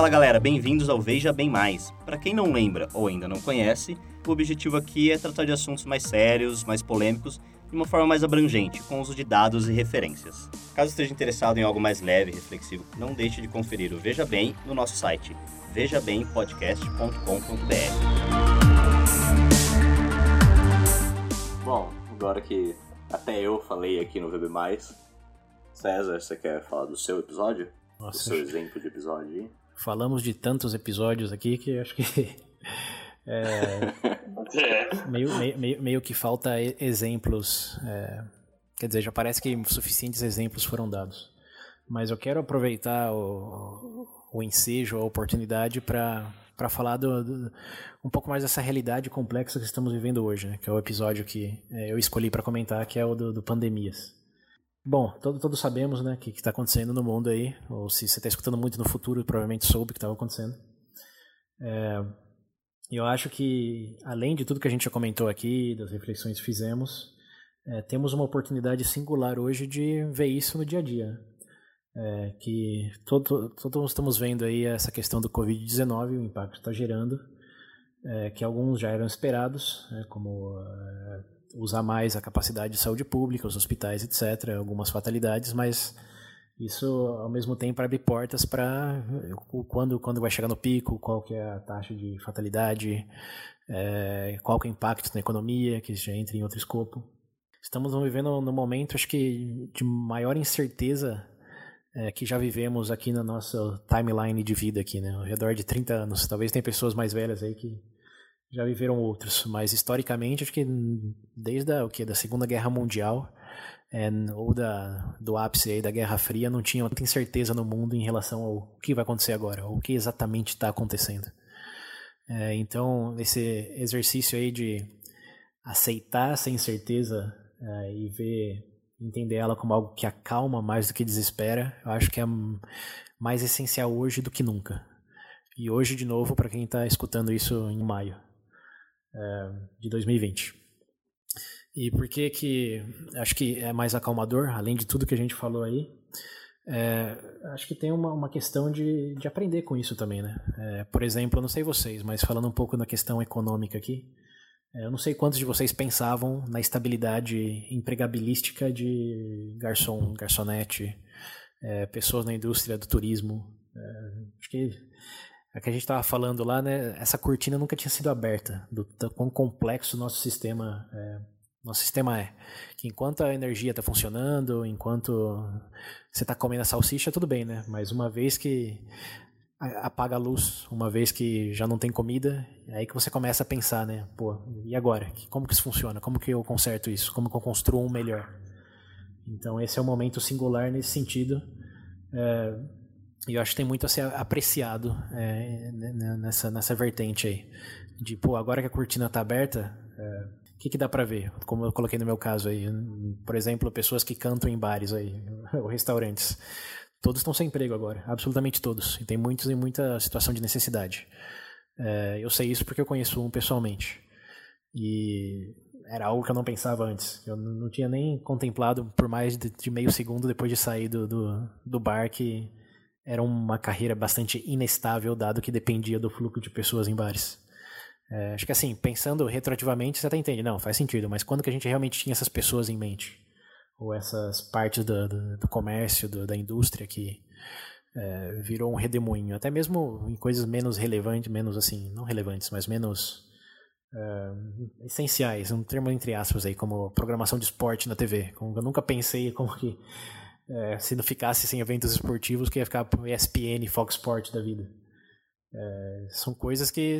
Fala galera, bem-vindos ao Veja Bem Mais. Para quem não lembra ou ainda não conhece, o objetivo aqui é tratar de assuntos mais sérios, mais polêmicos, de uma forma mais abrangente, com uso de dados e referências. Caso esteja interessado em algo mais leve e reflexivo, não deixe de conferir o Veja Bem no nosso site vejabempodcast.com.br. Bom, agora que até eu falei aqui no VB+, César, você quer falar do seu episódio? Nossa, do seu exemplo de episódio aí? Falamos de tantos episódios aqui que acho que é, É. meio, meio, meio, que falta exemplos. é, quer dizer, já parece que suficientes exemplos foram dados. Mas eu quero aproveitar o, o ensejo, a oportunidade para para falar do, do- um pouco mais dessa realidade complexa que estamos vivendo hoje, né? que é o episódio que é, eu escolhi para comentar, que é o do, do pandemias. Bom, todo, todos sabemos né, o que está acontecendo no mundo aí, ou se você está escutando muito no futuro, provavelmente soube o que estava acontecendo. É, eu acho que, além de tudo que a gente já comentou aqui, das reflexões que fizemos, é, temos uma oportunidade singular hoje de ver isso no dia a dia. É, que todo, todos estamos vendo aí essa questão do Covid-19, o impacto que está gerando, é, que alguns já eram esperados, né, como é, usar mais a capacidade de saúde pública, os hospitais, etc., algumas fatalidades, mas isso ao mesmo tempo abre portas para quando, quando vai chegar no pico, qual que é a taxa de fatalidade, é, qual que é o impacto na economia, que já entra em outro escopo. Estamos vivendo no momento, acho que, de maior incerteza é, que já vivemos aqui na nossa timeline de vida aqui, né? Ao redor de 30 anos. Talvez tem pessoas mais velhas aí que já viveram outros, mas historicamente acho que desde a, o que da Segunda Guerra Mundial é, ou da, do ápice aí da Guerra Fria não tinha muita incerteza no mundo em relação ao que vai acontecer agora, ou o que exatamente está acontecendo. É, então esse exercício aí de aceitar essa incerteza é, e ver entender ela como algo que acalma mais do que desespera, eu acho que é mais essencial hoje do que nunca. E hoje, de novo, para quem está escutando isso em maio é, de 2020. E por que que acho que é mais acalmador, além de tudo que a gente falou aí, é, acho que tem uma, uma questão de, de aprender com isso também, né? É, por exemplo, eu não sei vocês, mas falando um pouco da questão econômica aqui, é, eu não sei quantos de vocês pensavam na estabilidade empregabilística de garçom, garçonete, é, pessoas na indústria do turismo. É, acho que a que a gente estava falando lá, né? Essa cortina nunca tinha sido aberta do, quão complexo o nosso sistema é, nosso sistema é que enquanto a energia está funcionando, enquanto você está comendo a salsicha, tudo bem, né? Mas uma vez que apaga a luz, uma vez que já não tem comida, é aí que você começa a pensar, né? Pô, e agora? Como que isso funciona? Como que eu conserto isso? Como que eu construo um melhor? Então esse é um momento singular nesse sentido. É, e eu acho que tem muito a ser apreciado é, nessa, nessa vertente aí. De, pô, agora que a cortina está aberta, é, o que, que dá para ver? Como eu coloquei no meu caso aí, por exemplo, pessoas que cantam em bares aí, ou restaurantes. Todos estão sem emprego agora, absolutamente todos. E tem muitos em muita situação de necessidade. É, eu sei isso porque eu conheço um pessoalmente. E era algo que eu não pensava antes. Eu não tinha nem contemplado por mais de, de meio segundo depois de sair do, do, do bar que era uma carreira bastante inestável, dado que dependia do fluxo de pessoas em bares. É, acho que assim, pensando retroativamente, você até entende, não, faz sentido, mas quando que a gente realmente tinha essas pessoas em mente? Ou essas partes do, do, do comércio, do, da indústria que é, virou um redemoinho, até mesmo em coisas menos relevantes, menos assim, não relevantes, mas menos é, essenciais, um termo entre aspas aí, como programação de esporte na TV. Como eu nunca pensei como que é, se não ficasse sem eventos esportivos, que ia ficar pro ESPN, Fox Sport da vida. É, são coisas que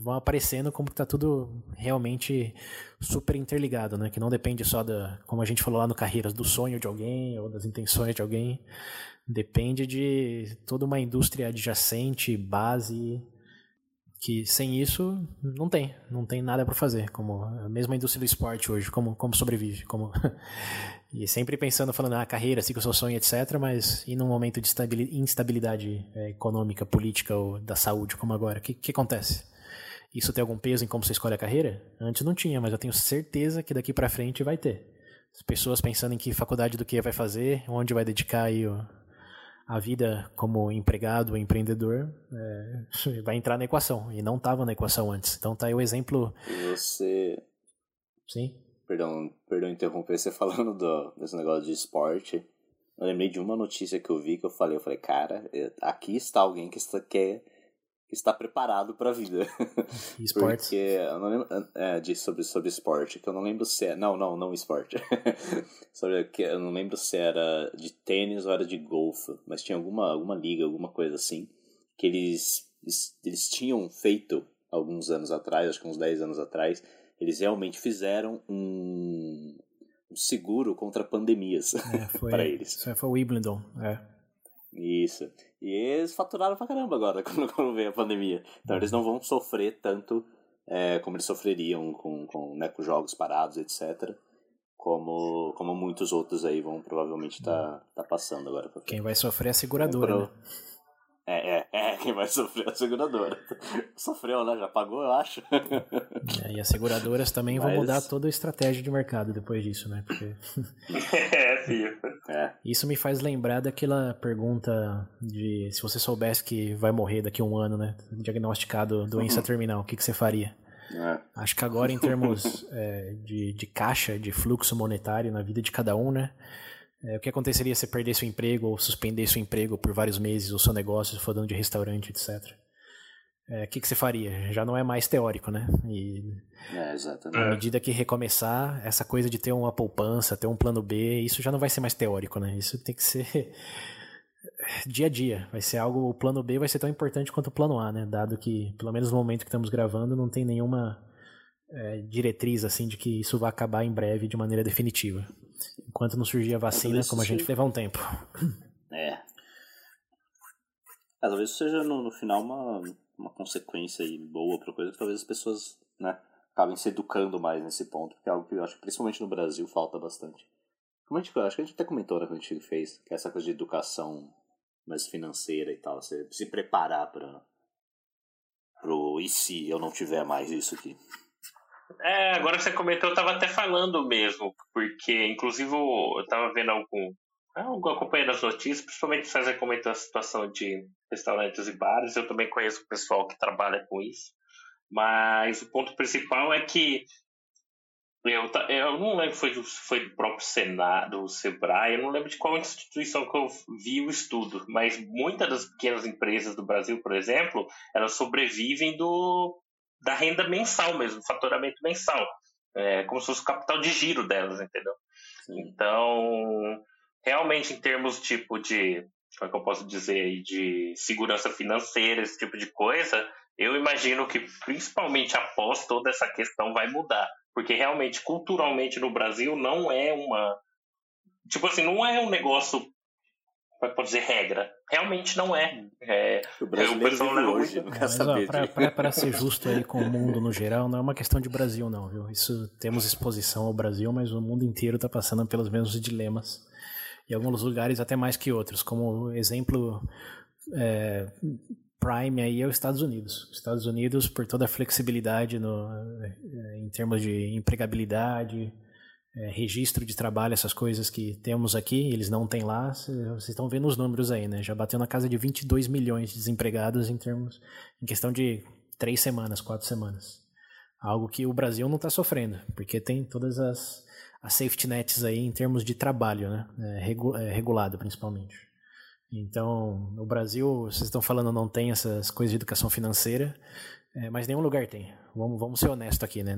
vão aparecendo como que tá tudo realmente super interligado, né? Que não depende só da, como a gente falou lá no Carreiras, do sonho de alguém ou das intenções de alguém. Depende de toda uma indústria adjacente, base, que sem isso não tem, não tem nada para fazer. Como a mesma indústria do esporte hoje, como, como sobrevive, como e sempre pensando, falando, ah, carreira, siga o seu sonho, etc. Mas e num momento de instabilidade é, econômica, política ou da saúde, como agora, o que, que acontece? Isso tem algum peso em como você escolhe a carreira? Antes não tinha, mas eu tenho certeza que daqui para frente vai ter. As pessoas pensando em que faculdade do que vai fazer, onde vai dedicar aí o, a vida como empregado, empreendedor, é, vai entrar na equação. E não estava na equação antes. Então tá aí o exemplo. Você. Sim. Perdão, perdão interromper, você falando do, desse negócio de esporte. Eu lembrei de uma notícia que eu vi que eu falei, eu falei, cara, aqui está alguém que está, quer está preparado para a vida. Esportes? Porque eu não lembro é, de, sobre, sobre esporte, que eu não lembro se é. Não, não, não esporte. sobre, que eu não lembro se era de tênis ou era de golfe, mas tinha alguma, alguma liga, alguma coisa assim, que eles, eles, eles tinham feito alguns anos atrás, acho que uns 10 anos atrás, eles realmente fizeram um, um seguro contra pandemias é, para eles. Foi o Wimbledon, é. Isso. E eles faturaram pra caramba agora, quando, quando veio a pandemia. Então eles não vão sofrer tanto é, como eles sofreriam com, com, né, com jogos parados, etc. Como, como muitos outros aí vão provavelmente estar tá, tá passando agora. Quem vai sofrer é a seguradora, é, né? É, é, é, quem vai sofrer é a seguradora. Sofreu, né? Já pagou, eu acho. É, e as seguradoras também Mas... vão mudar toda a estratégia de mercado depois disso, né? Porque... é. É. Isso me faz lembrar daquela pergunta de se você soubesse que vai morrer daqui a um ano, né? Diagnosticado doença uhum. terminal, o que, que você faria? É. Acho que agora, em termos é, de, de caixa, de fluxo monetário na vida de cada um, né? É, o que aconteceria se perdesse o emprego ou suspendesse o emprego por vários meses, o seu negócio, se for dono de restaurante, etc. É, o que, que você faria? Já não é mais teórico, né? E é, exatamente. à medida que recomeçar, essa coisa de ter uma poupança, ter um plano B, isso já não vai ser mais teórico, né? Isso tem que ser dia a dia. Vai ser algo. O plano B vai ser tão importante quanto o plano A, né? Dado que, pelo menos no momento que estamos gravando, não tem nenhuma é, diretriz assim de que isso vai acabar em breve de maneira definitiva. Enquanto não surgir a vacina, como a gente levar um tempo. É. é. Talvez seja no, no final uma, uma consequência aí boa para coisa que talvez as pessoas né, acabem se educando mais nesse ponto, porque é algo que eu acho que principalmente no Brasil falta bastante. Como a gente, acho que a gente até comentou né, quando a gente fez, que é essa coisa de educação mais financeira e tal, você se preparar para pro e se eu não tiver mais isso aqui. É, agora que você comentou, eu tava até falando mesmo, porque inclusive eu tava vendo algum. acompanhando as notícias, principalmente você comentou a situação de restaurantes e bares, eu também conheço o pessoal que trabalha com isso. Mas o ponto principal é que eu, eu não lembro se foi, do, foi do próprio Senado, do Sebrae, eu não lembro de qual instituição que eu vi o estudo, mas muitas das pequenas empresas do Brasil, por exemplo, elas sobrevivem do, da renda mensal mesmo, do faturamento mensal. É, como se fosse o capital de giro delas, entendeu? Então, realmente em termos tipo de, como é que eu posso dizer, de segurança financeira, esse tipo de coisa, eu imagino que principalmente após toda essa questão vai mudar. Porque realmente, culturalmente no Brasil, não é uma. Tipo assim, não é um negócio como é que pode dizer, regra. Realmente não é. é o brasileiro vive hoje, não quer saber. Para ser justo aí com o mundo no geral, não é uma questão de Brasil não, viu? Isso, temos exposição ao Brasil, mas o mundo inteiro está passando pelos mesmos dilemas. Em alguns lugares até mais que outros. Como exemplo é, prime aí é os Estados Unidos. Os Estados Unidos, por toda a flexibilidade no, é, em termos de empregabilidade, é, registro de trabalho, essas coisas que temos aqui, eles não têm lá. Vocês estão vendo os números aí, né? Já bateu na casa de 22 milhões de desempregados em termos, em questão de três semanas, quatro semanas. Algo que o Brasil não está sofrendo, porque tem todas as, as safety nets aí em termos de trabalho, né? É, é, regulado principalmente. Então, o Brasil, vocês estão falando, não tem essas coisas de educação financeira. É, mas nenhum lugar tem. Vamos, vamos ser honestos aqui, né?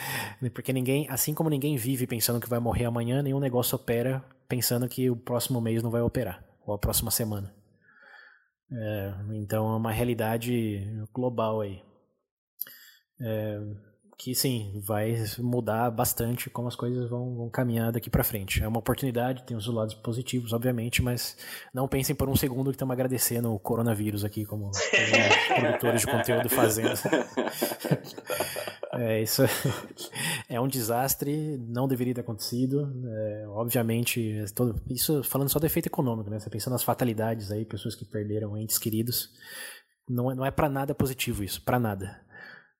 Porque ninguém, assim como ninguém vive pensando que vai morrer amanhã, nenhum negócio opera pensando que o próximo mês não vai operar, ou a próxima semana. É, então é uma realidade global aí. É, que sim, vai mudar bastante como as coisas vão, vão caminhar daqui para frente. É uma oportunidade, tem os lados positivos, obviamente, mas não pensem por um segundo que estamos agradecendo o coronavírus aqui, como, como produtores de conteúdo fazendo. É, isso é um desastre, não deveria ter acontecido. É, obviamente, todo, isso falando só do efeito econômico, né? Você pensando nas fatalidades aí, pessoas que perderam entes queridos. Não é, não é para nada positivo isso, para nada.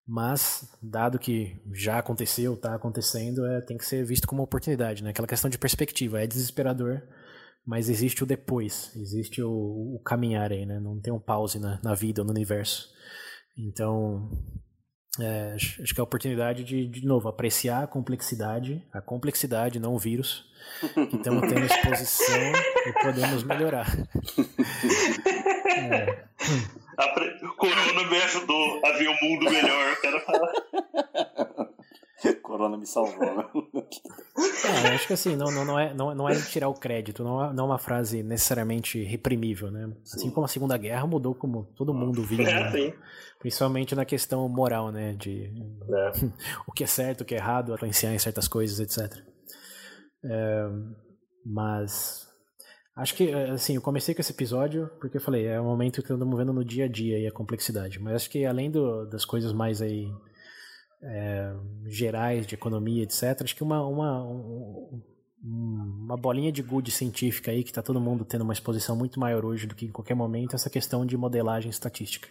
Mas, dado que já aconteceu, está acontecendo, é, tem que ser visto como uma oportunidade, né? Aquela questão de perspectiva. É desesperador, mas existe o depois, existe o, o caminhar aí, né? Não tem um pause na, na vida, no universo. Então, é, acho que é a oportunidade de, de novo, apreciar a complexidade, a complexidade, não o vírus, que estamos tendo exposição e podemos melhorar. é. Corona me ajudou a ver o mundo melhor, eu quero falar. Corona me salvou. É, acho que assim, não, não, não, é, não, não é tirar o crédito, não é, não é uma frase necessariamente reprimível, né? Assim sim. como a Segunda Guerra mudou como todo mundo vive, é, né? principalmente na questão moral, né? De é. o que é certo, o que é errado, influenciar em certas coisas, etc. É, mas acho que assim, eu comecei com esse episódio porque eu falei, é um momento que estamos vendo no dia a dia e a complexidade. Mas acho que além do, das coisas mais aí é, gerais de economia, etc. Acho que uma, uma, um, uma bolinha de gude científica aí, que está todo mundo tendo uma exposição muito maior hoje do que em qualquer momento, é essa questão de modelagem estatística.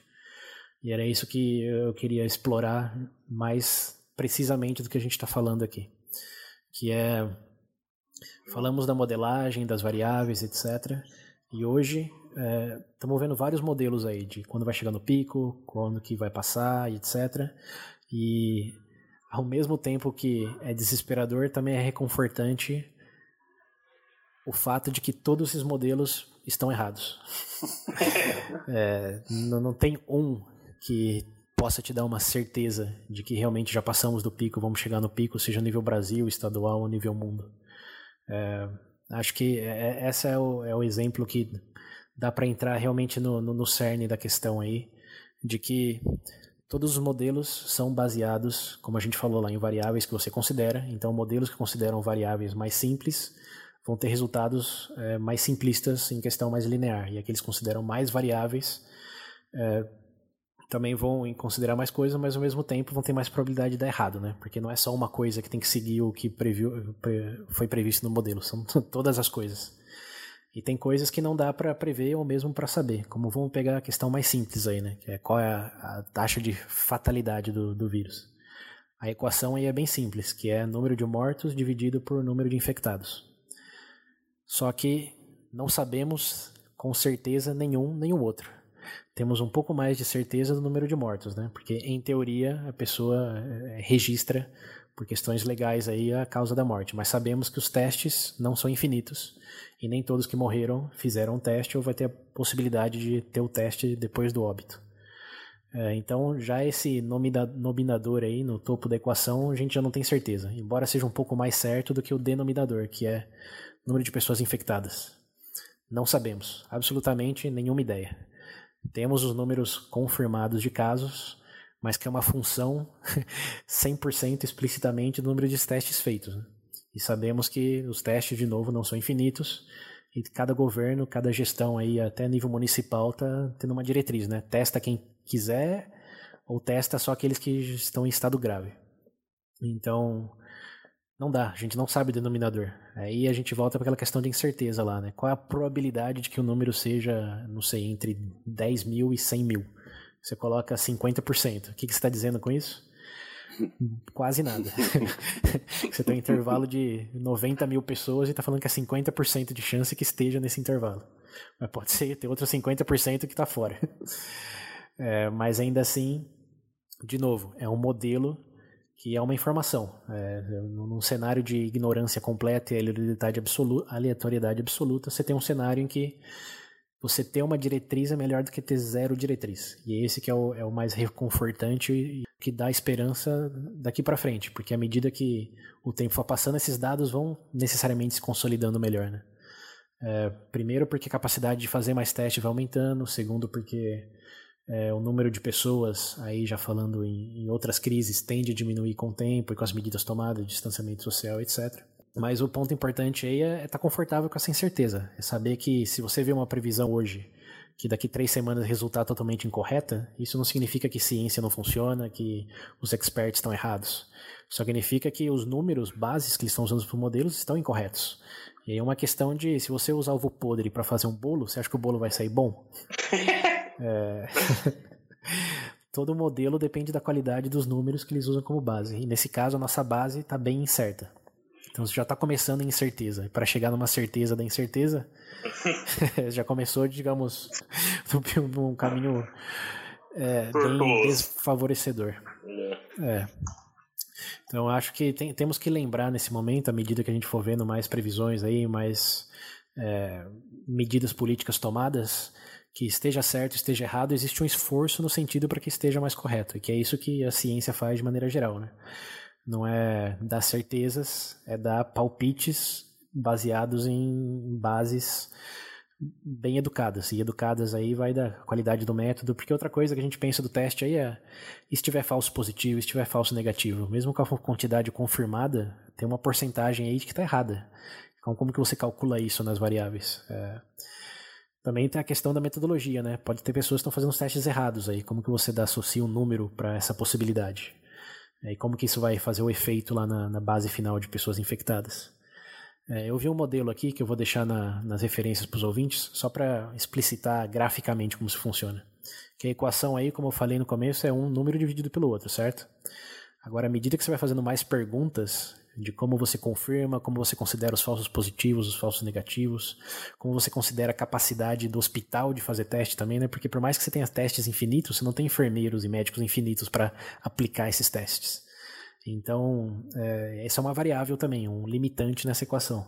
E era isso que eu queria explorar mais precisamente do que a gente está falando aqui. Que é. Falamos da modelagem, das variáveis, etc. E hoje estamos é, vendo vários modelos aí de quando vai chegar no pico, quando que vai passar, etc. E ao mesmo tempo que é desesperador, também é reconfortante o fato de que todos esses modelos estão errados. é, não, não tem um que possa te dar uma certeza de que realmente já passamos do pico, vamos chegar no pico, seja nível Brasil, estadual ou nível mundo. É, acho que é, é esse é o, é o exemplo que dá para entrar realmente no, no, no cerne da questão aí, de que Todos os modelos são baseados, como a gente falou lá, em variáveis que você considera. Então, modelos que consideram variáveis mais simples vão ter resultados é, mais simplistas em questão mais linear. E aqueles que consideram mais variáveis é, também vão considerar mais coisas, mas ao mesmo tempo vão ter mais probabilidade de dar errado, né? Porque não é só uma coisa que tem que seguir o que previu, foi previsto no modelo, são todas as coisas. E tem coisas que não dá para prever ou mesmo para saber, como vamos pegar a questão mais simples aí, né? Que é qual é a, a taxa de fatalidade do, do vírus. A equação aí é bem simples, que é número de mortos dividido por número de infectados. Só que não sabemos com certeza nenhum nem o outro. Temos um pouco mais de certeza do número de mortos, né? Porque em teoria a pessoa eh, registra por questões legais aí a causa da morte, mas sabemos que os testes não são infinitos e nem todos que morreram fizeram o teste ou vai ter a possibilidade de ter o teste depois do óbito. É, então, já esse nominador aí no topo da equação, a gente já não tem certeza, embora seja um pouco mais certo do que o denominador, que é número de pessoas infectadas. Não sabemos, absolutamente nenhuma ideia. Temos os números confirmados de casos, mas que é uma função 100% explicitamente do número de testes feitos. Né? E sabemos que os testes, de novo, não são infinitos. E cada governo, cada gestão aí, até nível municipal, está tendo uma diretriz, né? Testa quem quiser ou testa só aqueles que estão em estado grave. Então, não dá, a gente não sabe o denominador. Aí a gente volta para aquela questão de incerteza lá, né? Qual é a probabilidade de que o número seja, não sei, entre 10 mil e 100 mil? Você coloca 50%. O que, que você está dizendo com isso? Quase nada. Você tem um intervalo de 90 mil pessoas e está falando que é 50% de chance que esteja nesse intervalo. Mas pode ser, tem outro 50% que está fora. É, mas ainda assim, de novo, é um modelo que é uma informação. É, num cenário de ignorância completa e aleatoriedade absoluta, aleatoriedade absoluta, você tem um cenário em que você ter uma diretriz é melhor do que ter zero diretriz. E esse que é o, é o mais reconfortante e que dá esperança daqui para frente, porque à medida que o tempo for passando, esses dados vão necessariamente se consolidando melhor, né? É, primeiro porque a capacidade de fazer mais testes vai aumentando, segundo porque é, o número de pessoas, aí já falando em, em outras crises, tende a diminuir com o tempo e com as medidas tomadas, distanciamento social, etc. Mas o ponto importante aí é estar é tá confortável com essa incerteza. É saber que se você vê uma previsão hoje que daqui três semanas resultar totalmente incorreta, isso não significa que ciência não funciona, que os experts estão errados. Só significa que os números bases que eles estão usando para os modelos estão incorretos. E aí é uma questão de se você usar ovo podre para fazer um bolo, você acha que o bolo vai sair bom? é... Todo modelo depende da qualidade dos números que eles usam como base. E nesse caso, a nossa base está bem incerta. Então você já está começando em incerteza. Para chegar numa certeza da incerteza, já começou, digamos, num caminho é, bem desfavorecedor. É. é. Então acho que tem, temos que lembrar nesse momento, à medida que a gente for vendo mais previsões aí, mais é, medidas políticas tomadas, que esteja certo, esteja errado, existe um esforço no sentido para que esteja mais correto, e que é isso que a ciência faz de maneira geral, né? Não é dar certezas, é dar palpites baseados em bases bem educadas. E educadas aí vai da qualidade do método, porque outra coisa que a gente pensa do teste aí é se tiver falso positivo, se tiver falso negativo. Mesmo com a quantidade confirmada, tem uma porcentagem aí que está errada. Então como que você calcula isso nas variáveis? É... Também tem a questão da metodologia, né? Pode ter pessoas que estão fazendo os testes errados aí. Como que você dá, associa um número para essa possibilidade? E como que isso vai fazer o efeito lá na, na base final de pessoas infectadas? É, eu vi um modelo aqui que eu vou deixar na, nas referências para os ouvintes, só para explicitar graficamente como isso funciona. Que a equação aí, como eu falei no começo, é um número dividido pelo outro, certo? Agora, à medida que você vai fazendo mais perguntas de como você confirma, como você considera os falsos positivos, os falsos negativos, como você considera a capacidade do hospital de fazer teste também, né? Porque por mais que você tenha testes infinitos, você não tem enfermeiros e médicos infinitos para aplicar esses testes. Então, é, essa é uma variável também, um limitante nessa equação.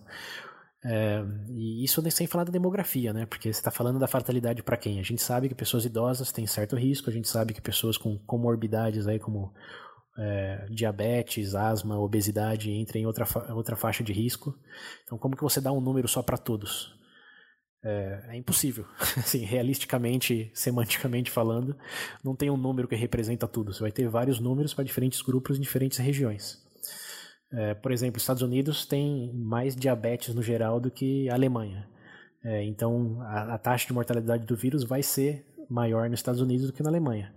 É, e isso sem falar da demografia, né? Porque você está falando da fatalidade para quem? A gente sabe que pessoas idosas têm certo risco, a gente sabe que pessoas com comorbidades aí como é, diabetes, asma, obesidade entrem em outra, fa outra faixa de risco. Então, como que você dá um número só para todos? É, é, impossível. Assim, realisticamente, semanticamente falando, não tem um número que representa tudo. Você vai ter vários números para diferentes grupos em diferentes regiões. É, por exemplo, os Estados Unidos tem mais diabetes no geral do que a Alemanha. É, então, a, a, taxa de mortalidade do vírus vai ser maior nos Estados Unidos do que na Alemanha.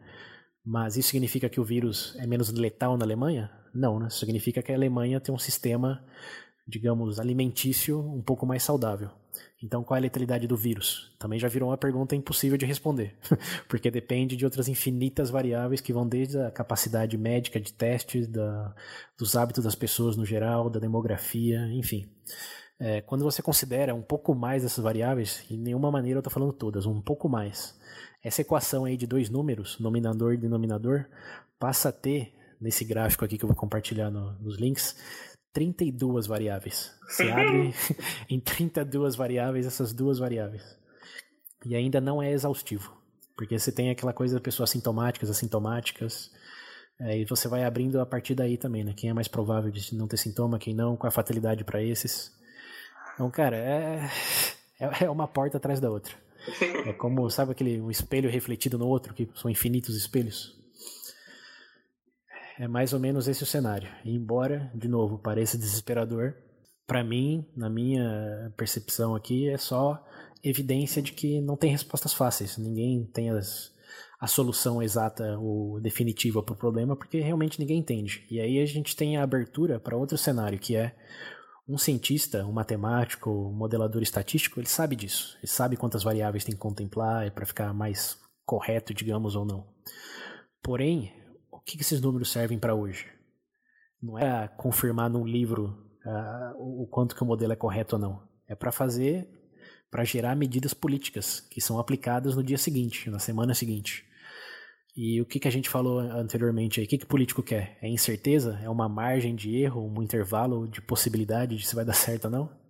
Mas isso significa que o vírus é menos letal na Alemanha? Não, né? Significa que a Alemanha tem um sistema, digamos, alimentício um pouco mais saudável. Então, qual é a letalidade do vírus? Também já virou uma pergunta impossível de responder, porque depende de outras infinitas variáveis que vão desde a capacidade médica de testes, da, dos hábitos das pessoas no geral, da demografia, enfim. É, quando você considera um pouco mais dessas variáveis, em nenhuma maneira eu estou falando todas, um pouco mais, essa equação aí de dois números, nominador e denominador, passa a ter, nesse gráfico aqui que eu vou compartilhar no, nos links, 32 variáveis. Você abre em 32 variáveis essas duas variáveis. E ainda não é exaustivo. Porque você tem aquela coisa de pessoas sintomáticas, assintomáticas. É, e você vai abrindo a partir daí também, né? Quem é mais provável de não ter sintoma, quem não, qual é a fatalidade para esses. Então, cara, é, é, é uma porta atrás da outra. É como, sabe aquele um espelho refletido no outro, que são infinitos espelhos? É mais ou menos esse o cenário. embora, de novo, pareça desesperador, para mim, na minha percepção aqui, é só evidência de que não tem respostas fáceis. Ninguém tem as, a solução exata ou definitiva para o problema, porque realmente ninguém entende. E aí a gente tem a abertura para outro cenário, que é um cientista, um matemático, um modelador estatístico, ele sabe disso. Ele sabe quantas variáveis tem que contemplar para ficar mais correto, digamos, ou não. Porém, o que esses números servem para hoje? Não é confirmar num livro uh, o quanto que o modelo é correto ou não. É para fazer, para gerar medidas políticas que são aplicadas no dia seguinte, na semana seguinte. E o que, que a gente falou anteriormente aí? O que, que político quer? É incerteza? É uma margem de erro, um intervalo de possibilidade de se vai dar certo ou não?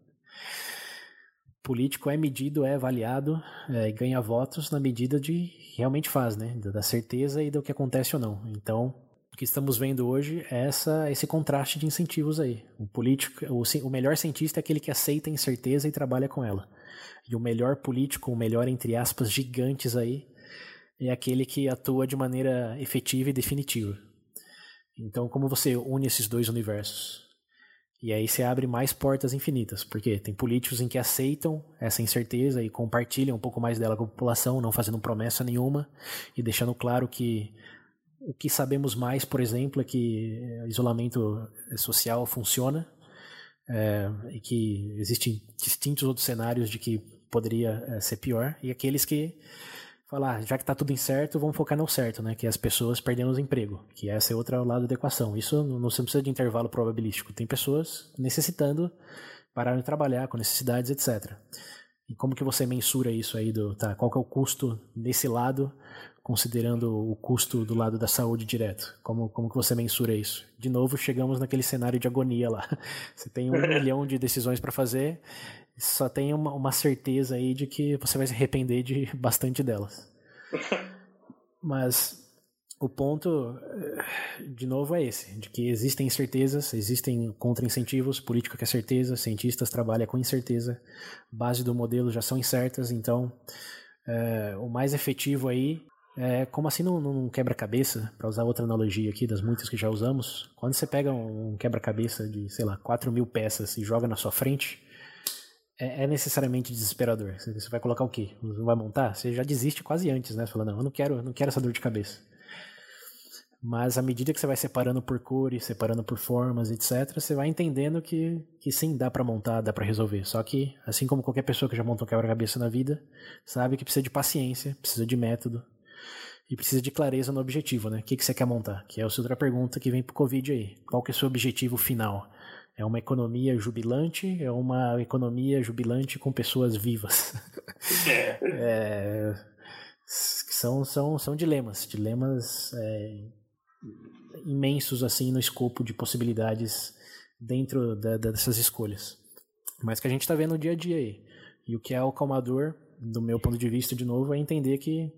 político é medido, é avaliado é, ganha votos na medida de realmente faz, né? Da certeza e do que acontece ou não. Então, o que estamos vendo hoje é essa, esse contraste de incentivos aí. O político, o, o melhor cientista é aquele que aceita a incerteza e trabalha com ela. E o melhor político, o melhor entre aspas gigantes aí, é aquele que atua de maneira efetiva e definitiva. Então, como você une esses dois universos? E aí você abre mais portas infinitas, porque tem políticos em que aceitam essa incerteza e compartilham um pouco mais dela com a população, não fazendo promessa nenhuma e deixando claro que o que sabemos mais, por exemplo, é que isolamento social funciona é, e que existem distintos outros cenários de que poderia é, ser pior, e aqueles que falar, já que tá tudo incerto, vamos focar no certo, né? Que é as pessoas perdendo os empregos, que essa é outra lado da equação. Isso não se precisa de intervalo probabilístico. Tem pessoas necessitando parar de trabalhar, com necessidades, etc. E como que você mensura isso aí do, tá, qual que é o custo desse lado, considerando o custo do lado da saúde direto? Como, como que você mensura isso? De novo, chegamos naquele cenário de agonia lá. Você tem um milhão de decisões para fazer, só tem uma, uma certeza aí de que você vai se arrepender de bastante delas. Mas o ponto, eh, de novo, é esse: de que existem incertezas, existem contra-incentivos, política que é certeza, cientistas trabalham com incerteza, base do modelo já são incertas, então é, o mais efetivo aí é como assim num, num quebra-cabeça, para usar outra analogia aqui das muitas que já usamos, quando você pega um quebra-cabeça de, sei lá, 4 mil peças e joga na sua frente, é, é, necessariamente desesperador. Você vai colocar o quê? Não vai montar? Você já desiste quase antes, né? Você fala, não, eu não quero, não quero essa dor de cabeça. Mas à medida que você vai separando por cores, separando por formas, etc., você vai entendendo que, que sim, dá para montar, dá para resolver. Só que, assim como qualquer pessoa que já montou um quebra-cabeça na vida, sabe que precisa de paciência, precisa de método e precisa de clareza no objetivo, né? O que, que você quer montar? Que é a outra pergunta que vem pro Covid aí. Qual que é o seu objetivo final? É uma economia jubilante? É uma economia jubilante com pessoas vivas? É. é, são, são, são dilemas, dilemas é, imensos assim no escopo de possibilidades dentro da, dessas escolhas. Mas que a gente está vendo no dia a dia aí. E o que é o calmador, do meu ponto de vista, de novo, é entender que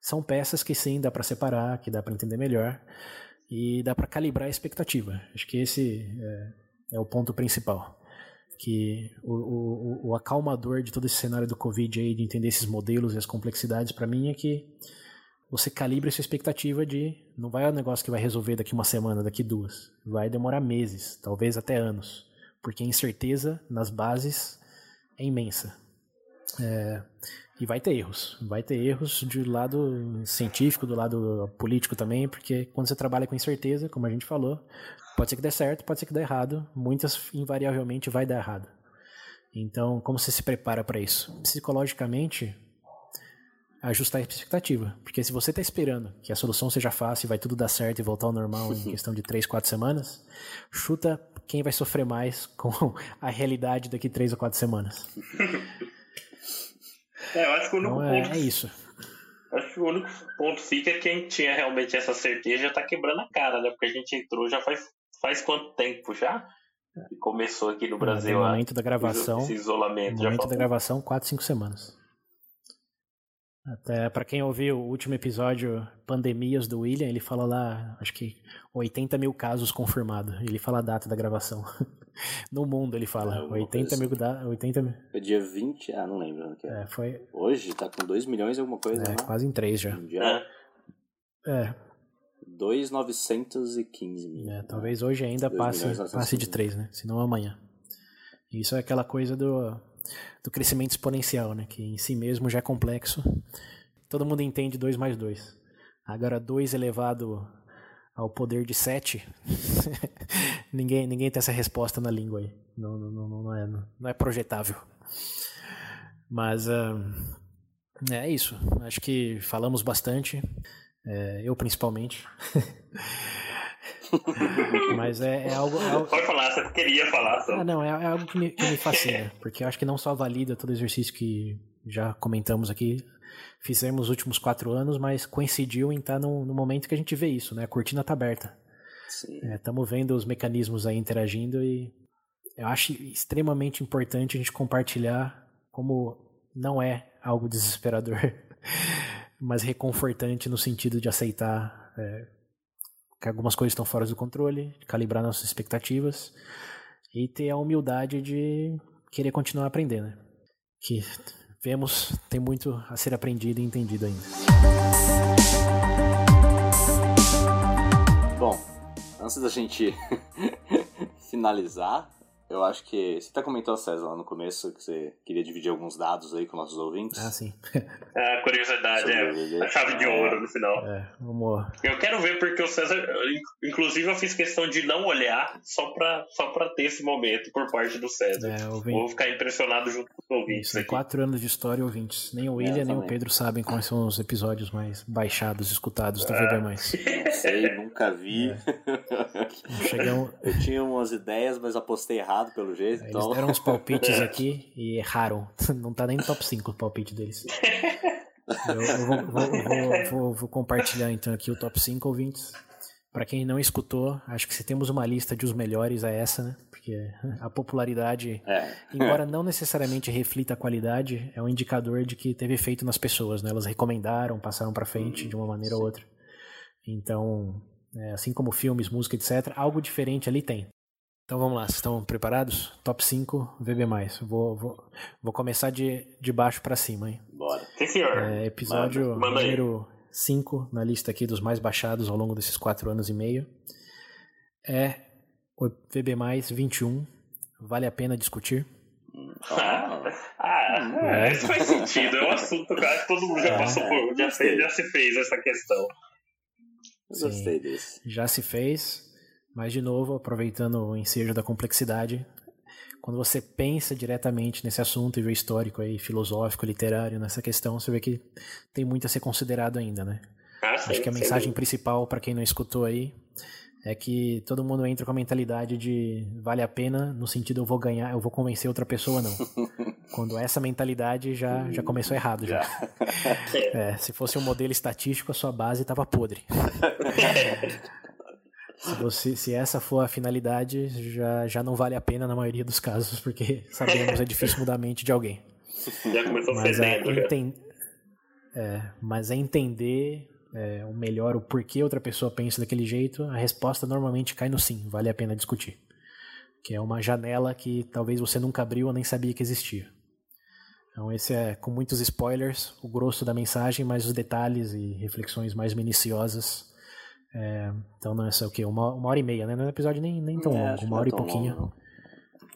são peças que sim dá para separar, que dá para entender melhor e dá para calibrar a expectativa. Acho que esse é, é o ponto principal. Que o, o, o, acalmador de todo esse cenário do Covid aí, de entender esses modelos e as complexidades, para mim é que você calibra essa expectativa de não vai um negócio que vai resolver daqui uma semana, daqui duas. Vai demorar meses, talvez até anos, porque a incerteza nas bases é imensa. É, e vai ter erros. Vai ter erros do lado científico, do lado político também, porque quando você trabalha com incerteza, como a gente falou, pode ser que dê certo, pode ser que dê errado, muitas invariavelmente vai dar errado. Então, como você se prepara para isso? Psicologicamente, ajustar a expectativa. Porque se você está esperando que a solução seja fácil, vai tudo dar certo e voltar ao normal em questão de 3, 4 semanas, chuta quem vai sofrer mais com a realidade daqui 3 ou 4 semanas. É, eu acho que o único então, é, ponto. É isso. Acho que o único ponto fica é quem tinha realmente essa certeza já tá quebrando a cara, né? Porque a gente entrou já faz, faz quanto tempo já? E começou aqui no Brasil. No momento da gravação. Esse isolamento. No momento da gravação, 4, 5 semanas. Até para quem ouviu o último episódio Pandemias do William, ele fala lá, acho que 80 mil casos confirmados. Ele fala a data da gravação. no mundo ele fala. É, 80 mil, da, 80 mil. Foi dia 20, ah, não lembro. Que é. é, foi... Hoje tá com 2 milhões e alguma coisa, É, né? quase em 3 já. É. é. 2,915 mil. É, talvez hoje ainda passe, passe de 3, né? Se não amanhã. Isso é aquela coisa do do crescimento exponencial, né? que em si mesmo já é complexo. Todo mundo entende 2 mais 2. Agora, 2 elevado ao poder de 7, ninguém, ninguém tem essa resposta na língua aí. Não, não, não, não, é, não é projetável. Mas uh, é isso. Acho que falamos bastante. É, eu principalmente. Mas é, é, algo, é, algo, Pode falar, você queria falar. Só. Ah, não, é, é algo que me, que me fascina. Porque eu acho que não só valida todo o exercício que já comentamos aqui, fizemos nos últimos quatro anos, mas coincidiu em estar no, no momento que a gente vê isso, né? A cortina está aberta. Estamos é, vendo os mecanismos aí interagindo e eu acho extremamente importante a gente compartilhar como não é algo desesperador, mas reconfortante no sentido de aceitar é, que algumas coisas estão fora do controle, calibrar nossas expectativas e ter a humildade de querer continuar aprendendo. Né? Que vemos, tem muito a ser aprendido e entendido ainda. Bom, antes da gente finalizar, Eu acho que. Você até comentou, César, lá no começo, que você queria dividir alguns dados aí com nossos ouvintes. Ah, sim. A curiosidade, é. A chave de ouro no final. É, vamos. Eu quero ver porque o César. Inclusive, eu fiz questão de não olhar só pra, só pra ter esse momento por parte do César. É, Vou ficar impressionado junto com os ouvintes. Isso, aqui. quatro anos de história, ouvintes. Nem o William, é, nem o Pedro sabem quais são os episódios mais baixados, escutados do VB. Não sei, nunca vi. É. Chegamos... Eu tinha umas ideias, mas apostei errado pelo jeito. Eles então... deram uns palpites aqui e erraram. Não tá nem no top 5 o palpite deles. Eu, eu vou, vou, vou, vou, compartilhar então aqui o top 5 ouvintes. Para quem não escutou, acho que se temos uma lista de os melhores é essa, né? Porque a popularidade, é. embora não necessariamente reflita a qualidade, é um indicador de que teve efeito nas pessoas, né? Elas recomendaram, passaram para frente de uma maneira ou outra. Então, é, assim como filmes, música, etc., algo diferente ali tem. Então vamos lá, vocês estão preparados? Top 5 VB. Vou, vou, vou começar de, de baixo para cima, hein? Bora. Sim, senhor. É, episódio Manda. Manda número 5 na lista aqui dos mais baixados ao longo desses 4 anos e meio. É o VB 21. Vale a pena discutir? Ah, ah é. isso faz sentido. É um assunto que todo mundo já é. passou por, já, fez, já se fez essa questão. Gostei desse. Já se fez. Mas, de novo, aproveitando o ensejo da complexidade, quando você pensa diretamente nesse assunto e vê histórico aí, filosófico, literário, nessa questão, você vê que tem muito a ser considerado ainda, né? Ah, sim, Acho que a mensagem principal, para quem não escutou aí, é que todo mundo entra com a mentalidade de vale a pena, no sentido eu vou ganhar, eu vou convencer outra pessoa, não. Quando essa mentalidade já, já começou errado já. É, se fosse um modelo estatístico, a sua base estava podre. Se, você, se essa for a finalidade, já, já não vale a pena na maioria dos casos, porque sabemos é difícil mudar a mente de alguém. Já começou mas é, enten... é, mas é entender é, o melhor o porquê outra pessoa pensa daquele jeito, a resposta normalmente cai no sim, vale a pena discutir. Que é uma janela que talvez você nunca abriu ou nem sabia que existia. Então esse é, com muitos spoilers, o grosso da mensagem, mas os detalhes e reflexões mais minuciosas é, então não é só o quê? Uma, uma hora e meia, né? Não é um episódio nem, nem tão é, longo, uma hora e pouquinho. Longo,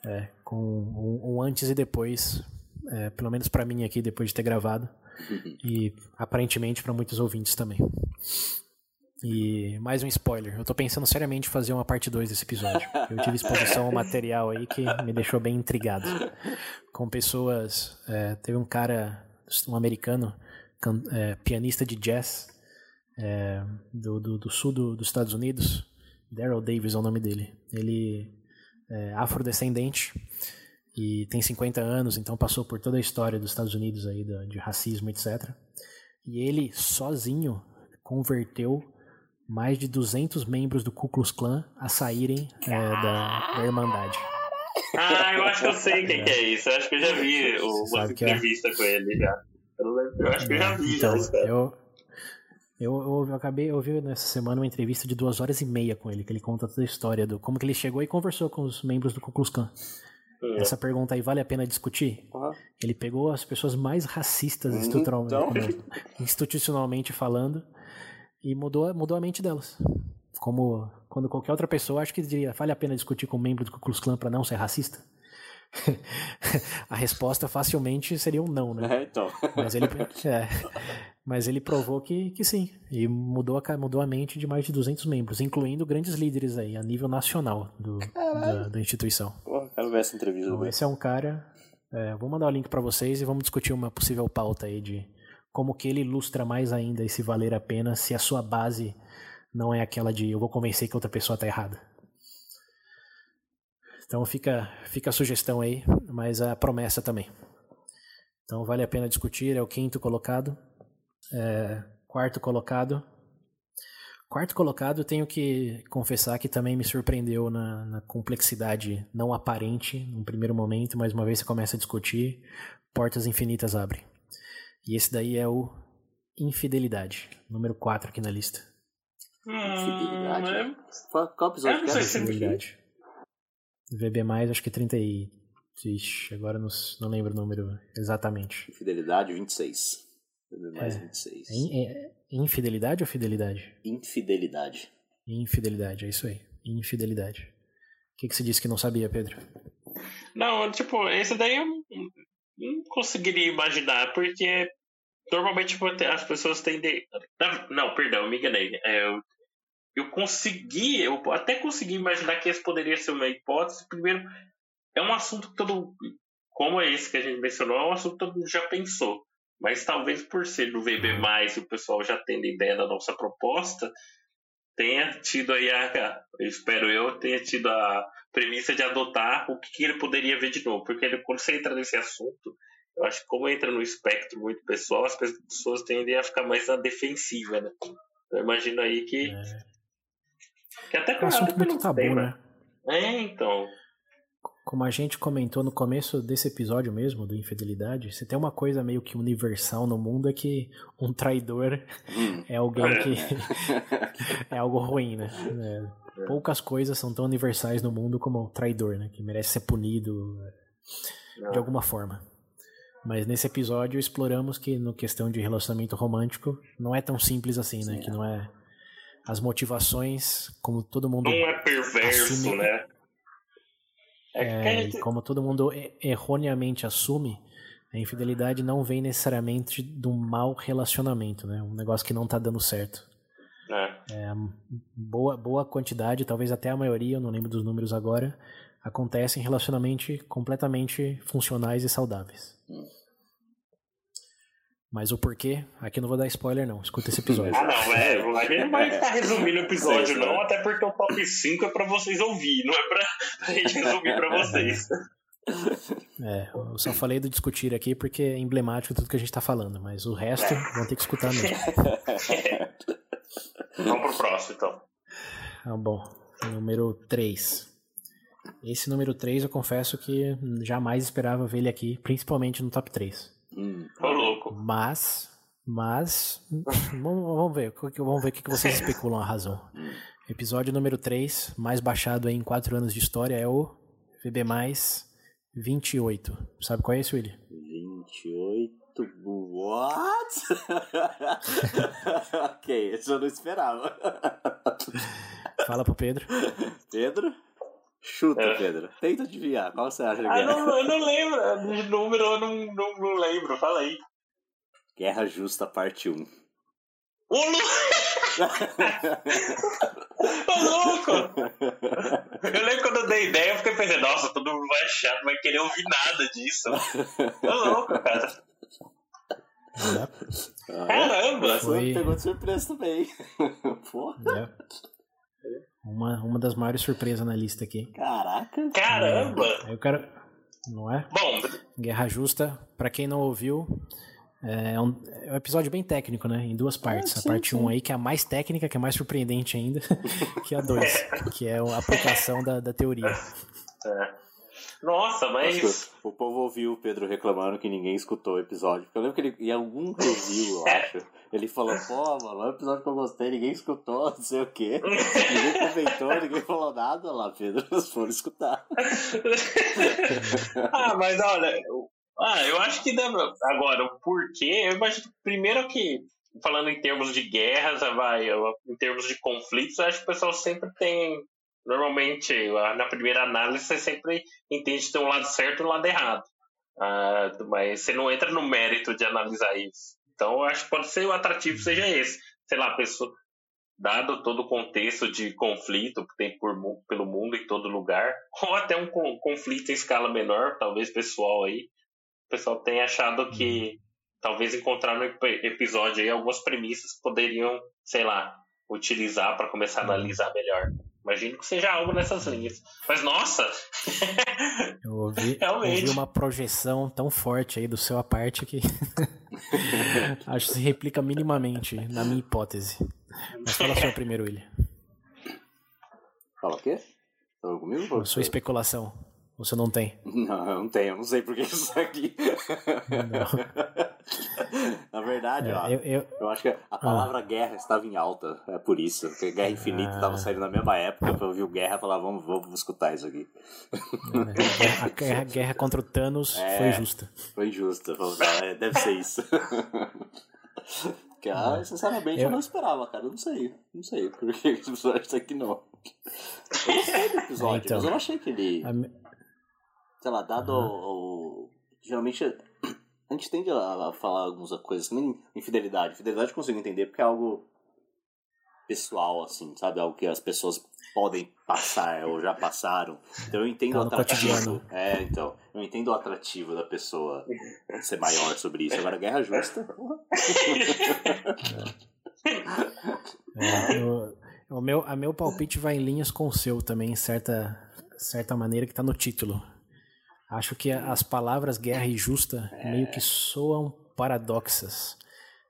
é, com um, um, antes e depois, é, pelo menos para mim aqui, depois de ter gravado. e aparentemente para muitos ouvintes também. E mais um spoiler, eu tô pensando seriamente em fazer uma parte 2 desse episódio. Eu tive exposição ao material aí que me deixou bem intrigado. Com pessoas. É, teve um cara, um americano, can, é, pianista de jazz, é, do, do, do, sul do, dos Estados Unidos. Daryl Davis é o nome dele. Ele é afrodescendente e tem 50 anos, então passou por toda a história dos Estados Unidos aí de, de racismo, etc. E ele sozinho converteu mais de 200 membros do Ku Klux Klan a saírem é, da, da Irmandade. Ah, eu acho que eu sei quem é. que é isso. Eu acho que eu já vi uma é? entrevista é? com ele já. Eu, eu acho que eu já vi. Então, já, eu, eu, eu, eu, acabei, eu ouvi nessa semana uma entrevista de duas horas e meia com ele, que ele conta toda a história do como que ele chegou e conversou com os membros do Ku Klux Klan. Uhum. Essa pergunta aí vale a pena discutir? Uhum. Ele pegou as pessoas mais racistas então... institucionalmente falando e mudou, mudou a mente delas. Como quando qualquer outra pessoa acho que diria, vale a pena discutir com um membro do Ku Klux Klan para não ser racista? a resposta facilmente seria um não, né? É, então. Mas ele, é, mas ele provou que, que sim. E mudou a, mudou a mente de mais de 200 membros, incluindo grandes líderes aí, a nível nacional do, da, da, instituição. Pô, quero ver essa entrevista. Então, esse é um cara. É, vou mandar o link para vocês e vamos discutir uma possível pauta aí de como que ele ilustra mais ainda esse valer a pena se a sua base não é aquela de eu vou convencer que outra pessoa está errada. Então fica, fica a sugestão aí, mas a promessa também. Então vale a pena discutir, é o quinto colocado. É, quarto colocado. Quarto colocado, tenho que confessar que também me surpreendeu na, na, complexidade não aparente no primeiro momento, mas uma vez você começa a discutir, portas infinitas abrem. E esse daí é o Infidelidade, número 4 aqui na lista. Infidelidade? Hum, Qual episódio que é? Infidelidade. VB+, acho que 30 e... Ixi, agora não, não lembro o número exatamente. Infidelidade, 26. VB+, é, 26. É, infidelidade ou fidelidade? Infidelidade. Infidelidade, é isso aí. Infidelidade. O que, que você disse que não sabia, Pedro? Não, tipo, esse daí eu não conseguiria imaginar, porque normalmente tipo, as pessoas tendem. Não, perdão, me enganei. É, eu, eu consegui, eu até consegui imaginar que esse poderia ser uma hipótese. Primeiro, é um assunto que todo. Como é esse que a gente mencionou, é um assunto que todo mundo já pensou. Mas talvez por ser do VB, e o pessoal já tendo ideia da nossa proposta, tenha tido aí a. Eu espero eu, tenha tido a premissa de adotar o que ele poderia ver de novo. Porque quando você entra nesse assunto, eu acho que como entra no espectro muito pessoal, as pessoas tendem a ficar mais na defensiva, né? Eu imagino aí que. É. Que até é um assunto muito tabu, né? É, então. Como a gente comentou no começo desse episódio mesmo, do Infidelidade, se tem uma coisa meio que universal no mundo é que um traidor hum. é alguém que. é algo ruim, né? É, poucas coisas são tão universais no mundo como traidor, né? Que merece ser punido de alguma forma. Mas nesse episódio exploramos que no questão de relacionamento romântico não é tão simples assim, né? Que não é as motivações como todo mundo não é perverso, assume, né? É, gente... Como todo mundo erroneamente assume, a infidelidade não vem necessariamente de um mau relacionamento, né? Um negócio que não está dando certo. É. É, boa, boa quantidade, talvez até a maioria, eu não lembro dos números agora, acontece em relacionamentos completamente funcionais e saudáveis. Hum. Mas o porquê, aqui não vou dar spoiler não, escuta esse episódio. ah não, é, a gente não vai ficar resumindo o episódio não, até porque o top 5 é pra vocês ouvir, não é pra, pra gente resumir pra vocês. É, eu só falei do discutir aqui porque é emblemático tudo que a gente tá falando, mas o resto é. vão ter que escutar mesmo. Vamos pro próximo então. Ah, bom, número 3. Esse número 3 eu confesso que jamais esperava ver ele aqui, principalmente no top 3. Hum. Ô, louco. Mas, mas, vamos, vamos ver, vamos ver o que vocês especulam a razão. Episódio número 3, mais baixado em 4 anos de história, é o VB+, 28. Sabe qual é esse, Willy? 28, what? ok, isso eu não esperava. Fala pro Pedro. Pedro? Chuta, é. Pedro. Tenta adivinhar. Qual você acha que ah, é? Não, eu não lembro. De número eu não, não, não lembro. Fala aí. Guerra Justa, parte 1. Ô, louco! Ô, louco! Eu lembro quando eu dei ideia, eu fiquei pensando, nossa, todo mundo vai achar, não vai querer ouvir nada disso. Ô, louco, cara. Caramba! Foi... Você pegou de surpresa também. Porra. Uma, uma das maiores surpresas na lista aqui. Caraca! Caramba! É, eu quero. Não é? Bom. Guerra Justa, para quem não ouviu, é um, é um, episódio bem técnico, né? Em duas partes. Ah, sim, a parte 1 um aí, que é a mais técnica, que é mais surpreendente ainda, que a 2, que é a aplicação da, da teoria. É. Nossa, mas. O povo ouviu o Pedro reclamando que ninguém escutou o episódio. eu lembro que ele, em algum review, eu acho, ele falou: pô, mano, é um episódio que eu gostei, ninguém escutou, não sei o quê. Ninguém comentou, ninguém falou nada lá, Pedro. Eles foram escutar. ah, mas olha. Ah, eu acho que dá. Agora, o porquê, eu imagino primeiro que falando em termos de guerras, vai, em termos de conflitos, acho que o pessoal sempre tem Normalmente, na primeira análise, você sempre entende que tem um lado certo e um lado errado. Uh, mas você não entra no mérito de analisar isso. Então, eu acho que pode ser o atrativo seja esse. Sei lá, pessoa, dado todo o contexto de conflito que tem por, pelo mundo em todo lugar, ou até um conflito em escala menor, talvez pessoal aí, o pessoal tenha achado que talvez encontrar no episódio aí algumas premissas que poderiam, sei lá, utilizar para começar a analisar melhor. Imagino que seja algo nessas linhas. Mas nossa! Eu ouvi, ouvi uma projeção tão forte aí do seu a parte que acho que se replica minimamente na minha hipótese. Mas fala só primeiro, William. Fala o quê? Falou comigo? Sua especulação. Você não tem? Não, eu não tenho. Eu não sei por que isso aqui. Na verdade, é, ó, eu, eu, eu, acho que a palavra ah. guerra estava em alta. É por isso. Porque Guerra Infinita estava ah. saindo na mesma época. Eu ouvi o Guerra e falar, vamos, vamos escutar isso aqui. É, a guerra, a guerra contra o Thanos é, foi justa. Foi justa. É, deve ser isso. Porque, ah, sinceramente, eu... eu... não esperava, cara. Eu não sei. Não sei por que esse episódio tá aqui, não. Eu gostei do episódio, então, mas eu não achei que ele. A sei lá, dado Uhum. o, Geralmente a gente tende a, falar algumas coisas, nem infidelidade. Infidelidade eu consigo entender porque é algo pessoal, assim, sabe? Algo que as pessoas podem passar ou já passaram. Então eu entendo Tá o atrativo. É, então. Eu entendo o atrativo da pessoa ser maior sobre isso. Agora, guerra justa. É, eu- o meu, a meu palpite vai em linhas com o seu também, em certa, certa maneira que está no título. Acho que as palavras guerra e justa meio que soam paradoxas.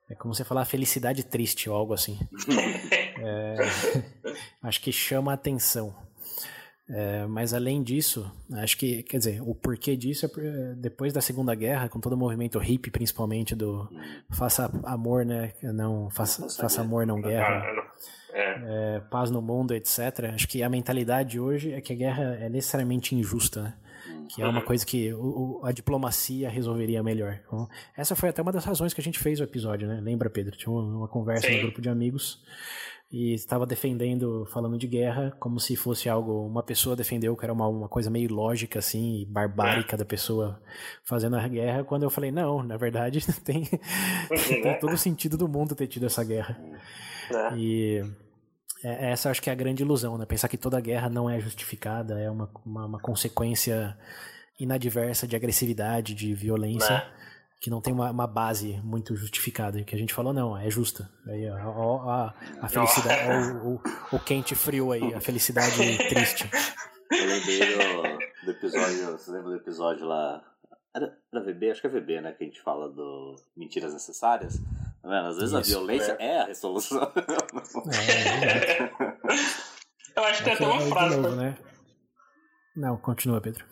É como você falar felicidade triste ou algo assim. É, acho que chama a atenção. É, mas além disso, acho que, quer dizer, o porquê disso é é depois da Segunda Guerra, com todo o movimento hippie, principalmente do faça amor, né? Não, faça, Faça amor, não guerra É, é, paz no mundo, etc. Acho que a mentalidade hoje é que a guerra é necessariamente injusta, né? Que é uma coisa que o- a diplomacia resolveria melhor. Então, essa foi até uma das razões que a gente fez o episódio, né? Lembra, Pedro? Tinha uma, uma conversa Sim. no grupo de amigos e estava defendendo, falando de guerra, como se fosse algo. Uma pessoa defendeu que era uma, uma coisa meio lógica, assim, e barbárica da pessoa fazendo a guerra, quando eu falei, não, na verdade tem, tem todo o sentido do mundo ter tido essa guerra. né? E é- essa eu acho que é a grande ilusão, né? Pensar que toda guerra não é justificada, é uma, uma, uma consequência inadversa de agressividade, de violência, Né? que não tem uma, uma base muito justificada. Que a gente falou, não, é justa. Aí, ó, ó, ó, a felicidade, ó, o, o, o quente e frio aí, a felicidade triste. Eu lembrei do, do episódio. Você lembra do episódio lá? Era, era VB? Acho que é VB, né? Que a gente fala do Mentiras Necessárias. Tá vendo? Às vezes a Isso. violência é, a resolução. É, exato. Eu acho que tem até uma frase. novo, né? Não, continua, Pedro.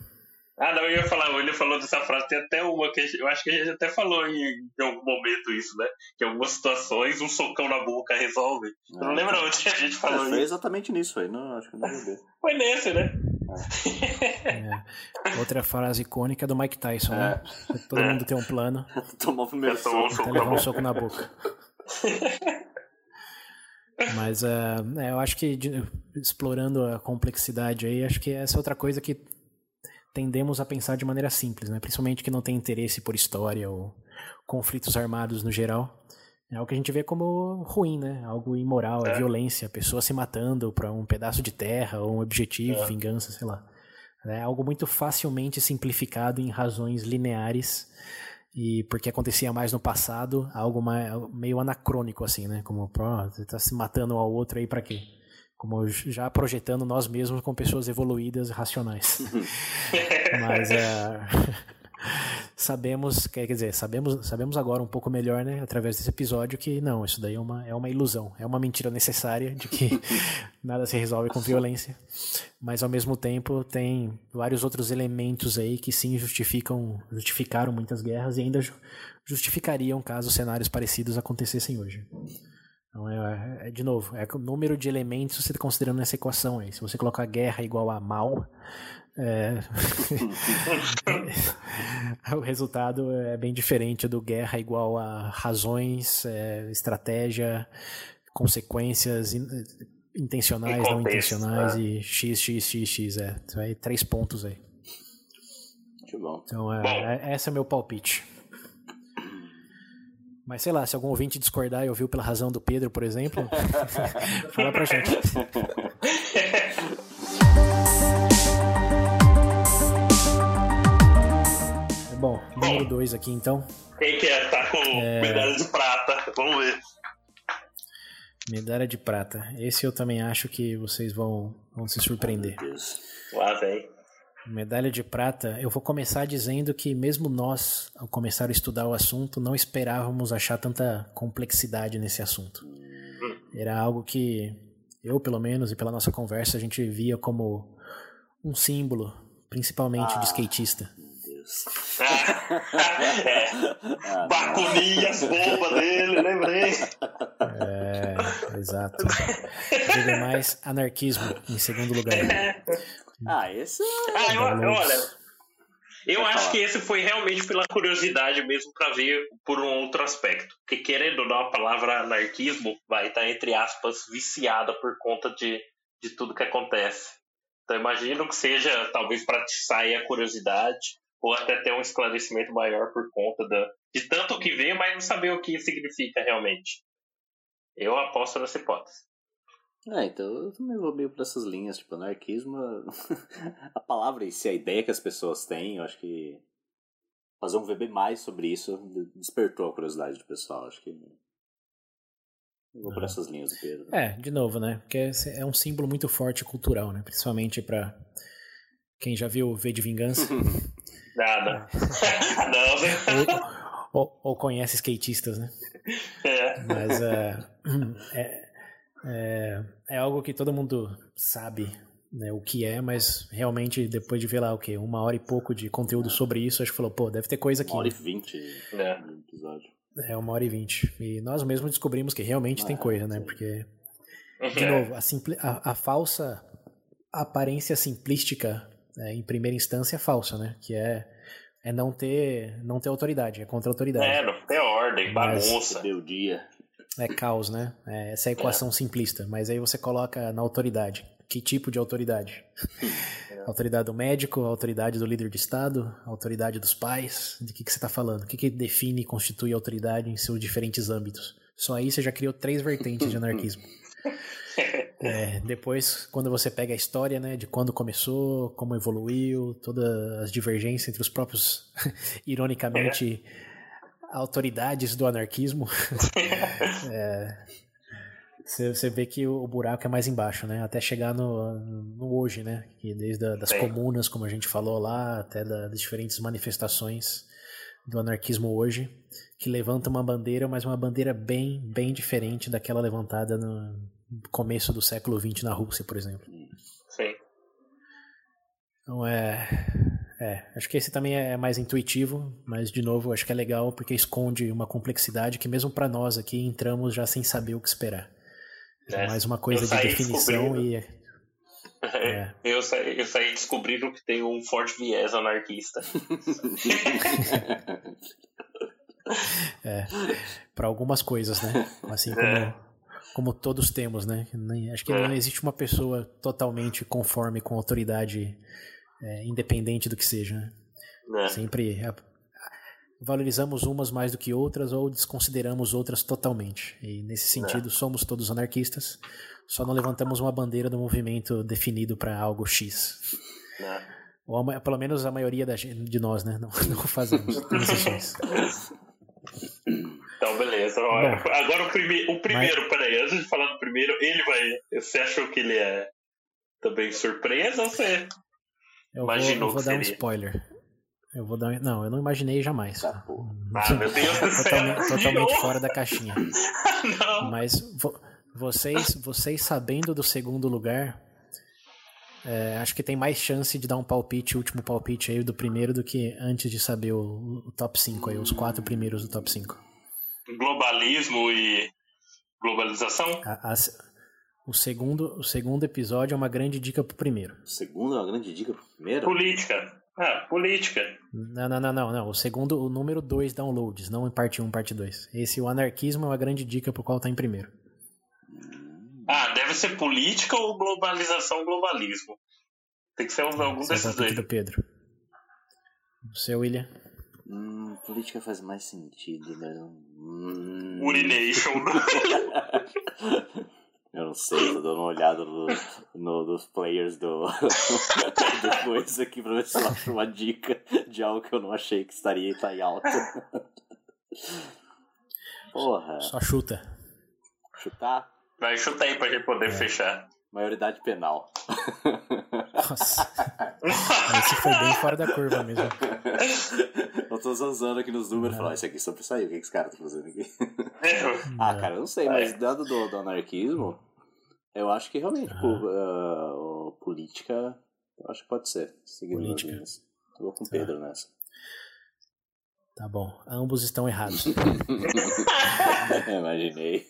Ah, não, eu ia falar, ele falou dessa frase, tem até uma que a eu acho que a gente até falou em, em algum momento isso, né? Que em algumas situações um socão na boca resolve. Eu não lembro onde que a gente É, falou foi isso. exatamente nisso aí. Não, acho que não é. Foi nesse, né? É. Outra frase icônica é do Mike Tyson, né? Todo mundo tem um plano, Tomou o primeiro um soco. levar na um boca. soco na boca. Mas é, é, eu acho que de- explorando a complexidade aí, acho que essa é outra coisa que tendemos a pensar de maneira simples, né? Principalmente que não tem interesse por história ou conflitos armados no geral. É algo que a gente vê como ruim, né? Algo imoral, é, É. violência, pessoa se matando para um pedaço de terra ou um objetivo, É. vingança, sei lá. É algo muito facilmente simplificado em razões lineares e porque acontecia mais no passado, algo mais, meio anacrônico assim, né? Como, pô, você tá se matando um ao outro aí pra quê? Como já projetando nós mesmos como pessoas evoluídas, racionais. Mas é, sabemos, quer dizer, sabemos, sabemos agora um pouco melhor, né, através desse episódio que não, isso daí é uma, é uma ilusão, é uma mentira necessária de que nada se resolve com violência. Mas ao mesmo tempo tem vários outros elementos aí que sim justificam, justificaram muitas guerras e ainda ju- justificariam caso cenários parecidos acontecessem hoje. Então, é, é, de novo, é o número de elementos você está considerando nessa equação aí. Se você colocar guerra igual a mal, é, o resultado é bem diferente do guerra igual a razões, é, estratégia, consequências in- intencionais, não intencionais né? e x, x, x, x. É, Então, é três pontos aí. Muito bom. Então, é, Bom. é- esse é o meu palpite. Mas sei lá, se algum ouvinte discordar e ouviu pela razão do Pedro, por exemplo, fala pra gente. Bom, número 2 aqui então. Quem que é? Tá com medalha de prata. Vamos ver. Medalha de prata. Esse eu também acho que vocês vão, vão se surpreender. Meu Deus. Lá vem. Medalha de prata, eu vou começar dizendo que mesmo nós, ao começar a estudar o assunto, não esperávamos achar tanta complexidade nesse assunto. Era algo que eu, pelo menos, e pela nossa conversa, a gente via como um símbolo, principalmente de skatista. Deus. é. Ah, as bombas dele, lembrei. É, exato. Diga mais, anarquismo, em segundo lugar. Ah, esse Ah, eu, olha, eu acho falar. que esse foi realmente pela curiosidade mesmo pra ver por um outro aspecto. Porque querendo ou não, a palavra anarquismo vai estar, entre aspas, viciada por conta de, de tudo que acontece. Então imagino que seja talvez para te sair a curiosidade ou até ter um esclarecimento maior por conta da, de tanto que vê, mas não saber o que significa realmente. Eu aposto nessa hipótese. É, então eu também vou meio por essas linhas, tipo, anarquismo, a palavra em si, a ideia que as pessoas têm, eu acho que fazer um VB mais sobre isso despertou a curiosidade do pessoal, acho que eu vou por essas linhas do Pedro. É, de novo, né, porque é um símbolo muito forte cultural, né, principalmente para quem já viu V de Vingança. Nada. Não, né? ou, ou, ou, conhece skatistas, né? É. Mas uh, é, é, é algo que todo mundo sabe né, o que é, mas realmente depois de ver lá o que uma hora e pouco de conteúdo sobre isso, acho que falou, pô, deve ter coisa aqui. Uma hora né? e vinte é. no episódio. É, uma hora e vinte. E nós mesmos descobrimos que realmente ah, tem coisa, né? Porque, de novo, a, simpli a, a falsa aparência simplística é, em primeira instância é falsa, né? Que é, é não ter não ter autoridade, é contra a autoridade. É, não ter ordem, bagunça. Deu dia. É caos, né? É, essa é a equação é. simplista. Mas aí você coloca na autoridade. Que tipo de autoridade? É. autoridade do médico, autoridade do líder de Estado, autoridade dos pais? De que, que você está falando? O que, que define e constitui autoridade em seus diferentes âmbitos? Só aí você já criou três vertentes de anarquismo. É, depois, quando você pega a história, né, de quando começou, como evoluiu, todas as divergências entre os próprios, ironicamente, é. autoridades do anarquismo, é, você vê que o buraco é mais embaixo, né? Até chegar no, no hoje, né? Que desde a, das comunas, como a gente falou lá, até da, das diferentes manifestações do anarquismo hoje, que levanta uma bandeira, mas uma bandeira bem, bem diferente daquela levantada no, começo do século XX na Rússia, por exemplo. Sim. Então é. É, acho que esse também é mais intuitivo, mas de novo, acho que é legal porque esconde uma complexidade que mesmo para nós aqui entramos já sem saber o que esperar. É, mais uma coisa de definição e é. Eu, saí, eu saí descobrindo que tem um forte viés anarquista. é, para algumas coisas, né? Assim como é como todos temos, né? Acho que não é. existe uma pessoa totalmente conforme com autoridade é, independente do que seja. Né? É. Sempre a, valorizamos umas mais do que outras ou desconsideramos outras totalmente. E nesse sentido, é. somos todos anarquistas, só não levantamos uma bandeira do movimento definido para algo X. É. Ou pelo menos a maioria da, de nós, né? Não, não fazemos. Então, beleza. Bom, Agora o, prime o primeiro, mas... peraí, antes de falar do primeiro, ele vai. Você achou que ele é também surpresa ou você eu imaginou vou, eu vou dar um spoiler. Eu vou dar Não, eu não imaginei jamais. Tá, ah, meu Deus do céu. Totalmente, totalmente fora da caixinha. não. Mas vo vocês, vocês sabendo do segundo lugar, é, acho que tem mais chance de dar um palpite, último palpite aí do primeiro, do que antes de saber o, o top 5 aí, os quatro primeiros do top 5 globalismo e globalização? A, a, o, segundo, o segundo episódio é uma grande dica pro primeiro. O segundo é uma grande dica pro primeiro? Política. Ah, política. Não, não, não, não, não. O segundo, o número 2 downloads, não em parte 1, um, parte 2. Esse, o anarquismo, é uma grande dica pro qual tá em primeiro. Ah, deve ser política ou globalização globalismo. Tem que ser algum é desses dois. do Pedro. O seu, William? Hum, política faz mais sentido, mas. Hum... Urination. Eu não sei, tô dando uma olhada no, no, nos players do, do coisa aqui pra ver se eu acho uma dica de algo que eu não achei que estaria tá em alta. Porra. Só chuta. Chutar? Vai, chuta aí pra gente poder é. fechar. Maioridade penal. Nossa. Esse foi bem fora da curva mesmo. Eu tô zanzando aqui nos números e falar, isso aqui só pra sair, o que, que esse cara tá fazendo aqui? ah, cara, eu não sei, mas dado do, do anarquismo, eu acho que realmente uh, política, eu acho que pode ser. Seguindo política. Tô com o tá. Pedro nessa. Tá bom, ambos estão errados. Imaginei.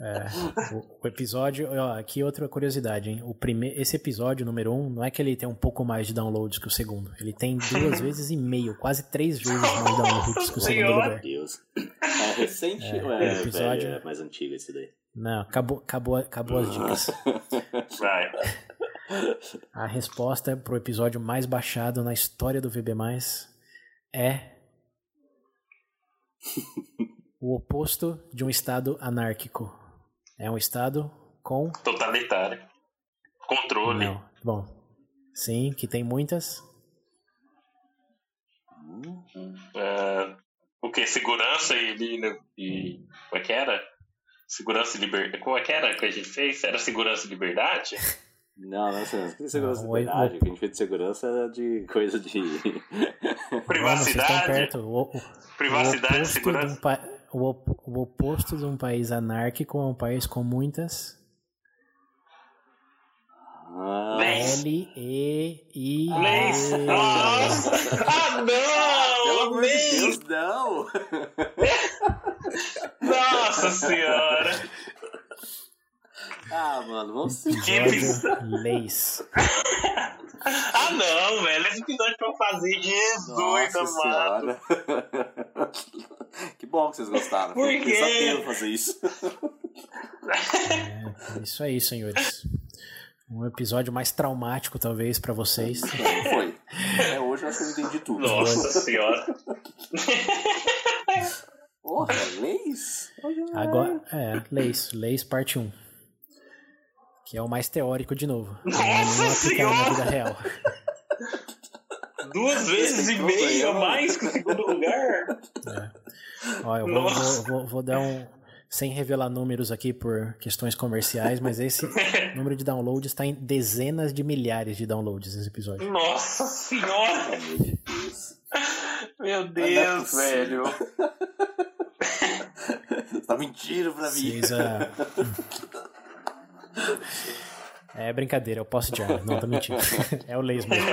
É, o, o, episódio, ó, aqui outra curiosidade, hein? O prime, esse episódio número um, não é que ele tem um pouco mais de downloads que o segundo. Ele tem duas vezes e meio, quase três vezes mais downloads que o segundo lugar. Meu Deus. É recente é, ou é, episódio... Velho, é mais antigo esse daí? Não, acabou, acabou, acabou as dicas. Vai. A resposta pro episódio mais baixado na história do VB+, é o oposto de um estado anárquico. É um estado com... Totalitário. Controle. Não. Bom, sim, que tem muitas... É, o que? Segurança e, e, e. Como é que era? Segurança e liberdade. Como é que era que a gente fez? Era segurança e liberdade? Não, não é segurança Não, e liberdade. o- que a gente fez de segurança era de coisa de. Vamos, vocês estão Privacidade. perto. O, o- Privacidade, o segurança. De um pa- o, o oposto de um país anárquico é um país com muitas Ah. L, E, I. Leis. E. Nossa! Ah, pelo não! de Leis! Deus, não! Nossa senhora! Ah, mano, vamos se. Episódio Leis. Ah, não, velho. Esse episódio pra eu fazer. Jesus, Nossa amado. senhora. que bom que vocês gostaram. Por quê? pesadelo fazer isso. É isso aí, senhores. Um episódio mais traumático, talvez, pra vocês. Não foi. É, hoje eu acho que eu entendi tudo. Nossa senhora. Porra, leis? Agora, é, Leis. Leis, parte 1. Que é o mais teórico de novo. Não é Nossa aplicado na Senhora! vida real. Duas vezes e meia a mais que o segundo lugar. Ó, eu vou, Nossa. vou- vou- vou dar um. Sem revelar números aqui por questões comerciais, mas esse número de downloads está em dezenas de milhares de downloads esse episódio. Nossa senhora! Meu Deus. É velho. Tá mentindo pra mim. Ah, É brincadeira, eu posso já. Não, tô mentindo. É o Leis mesmo.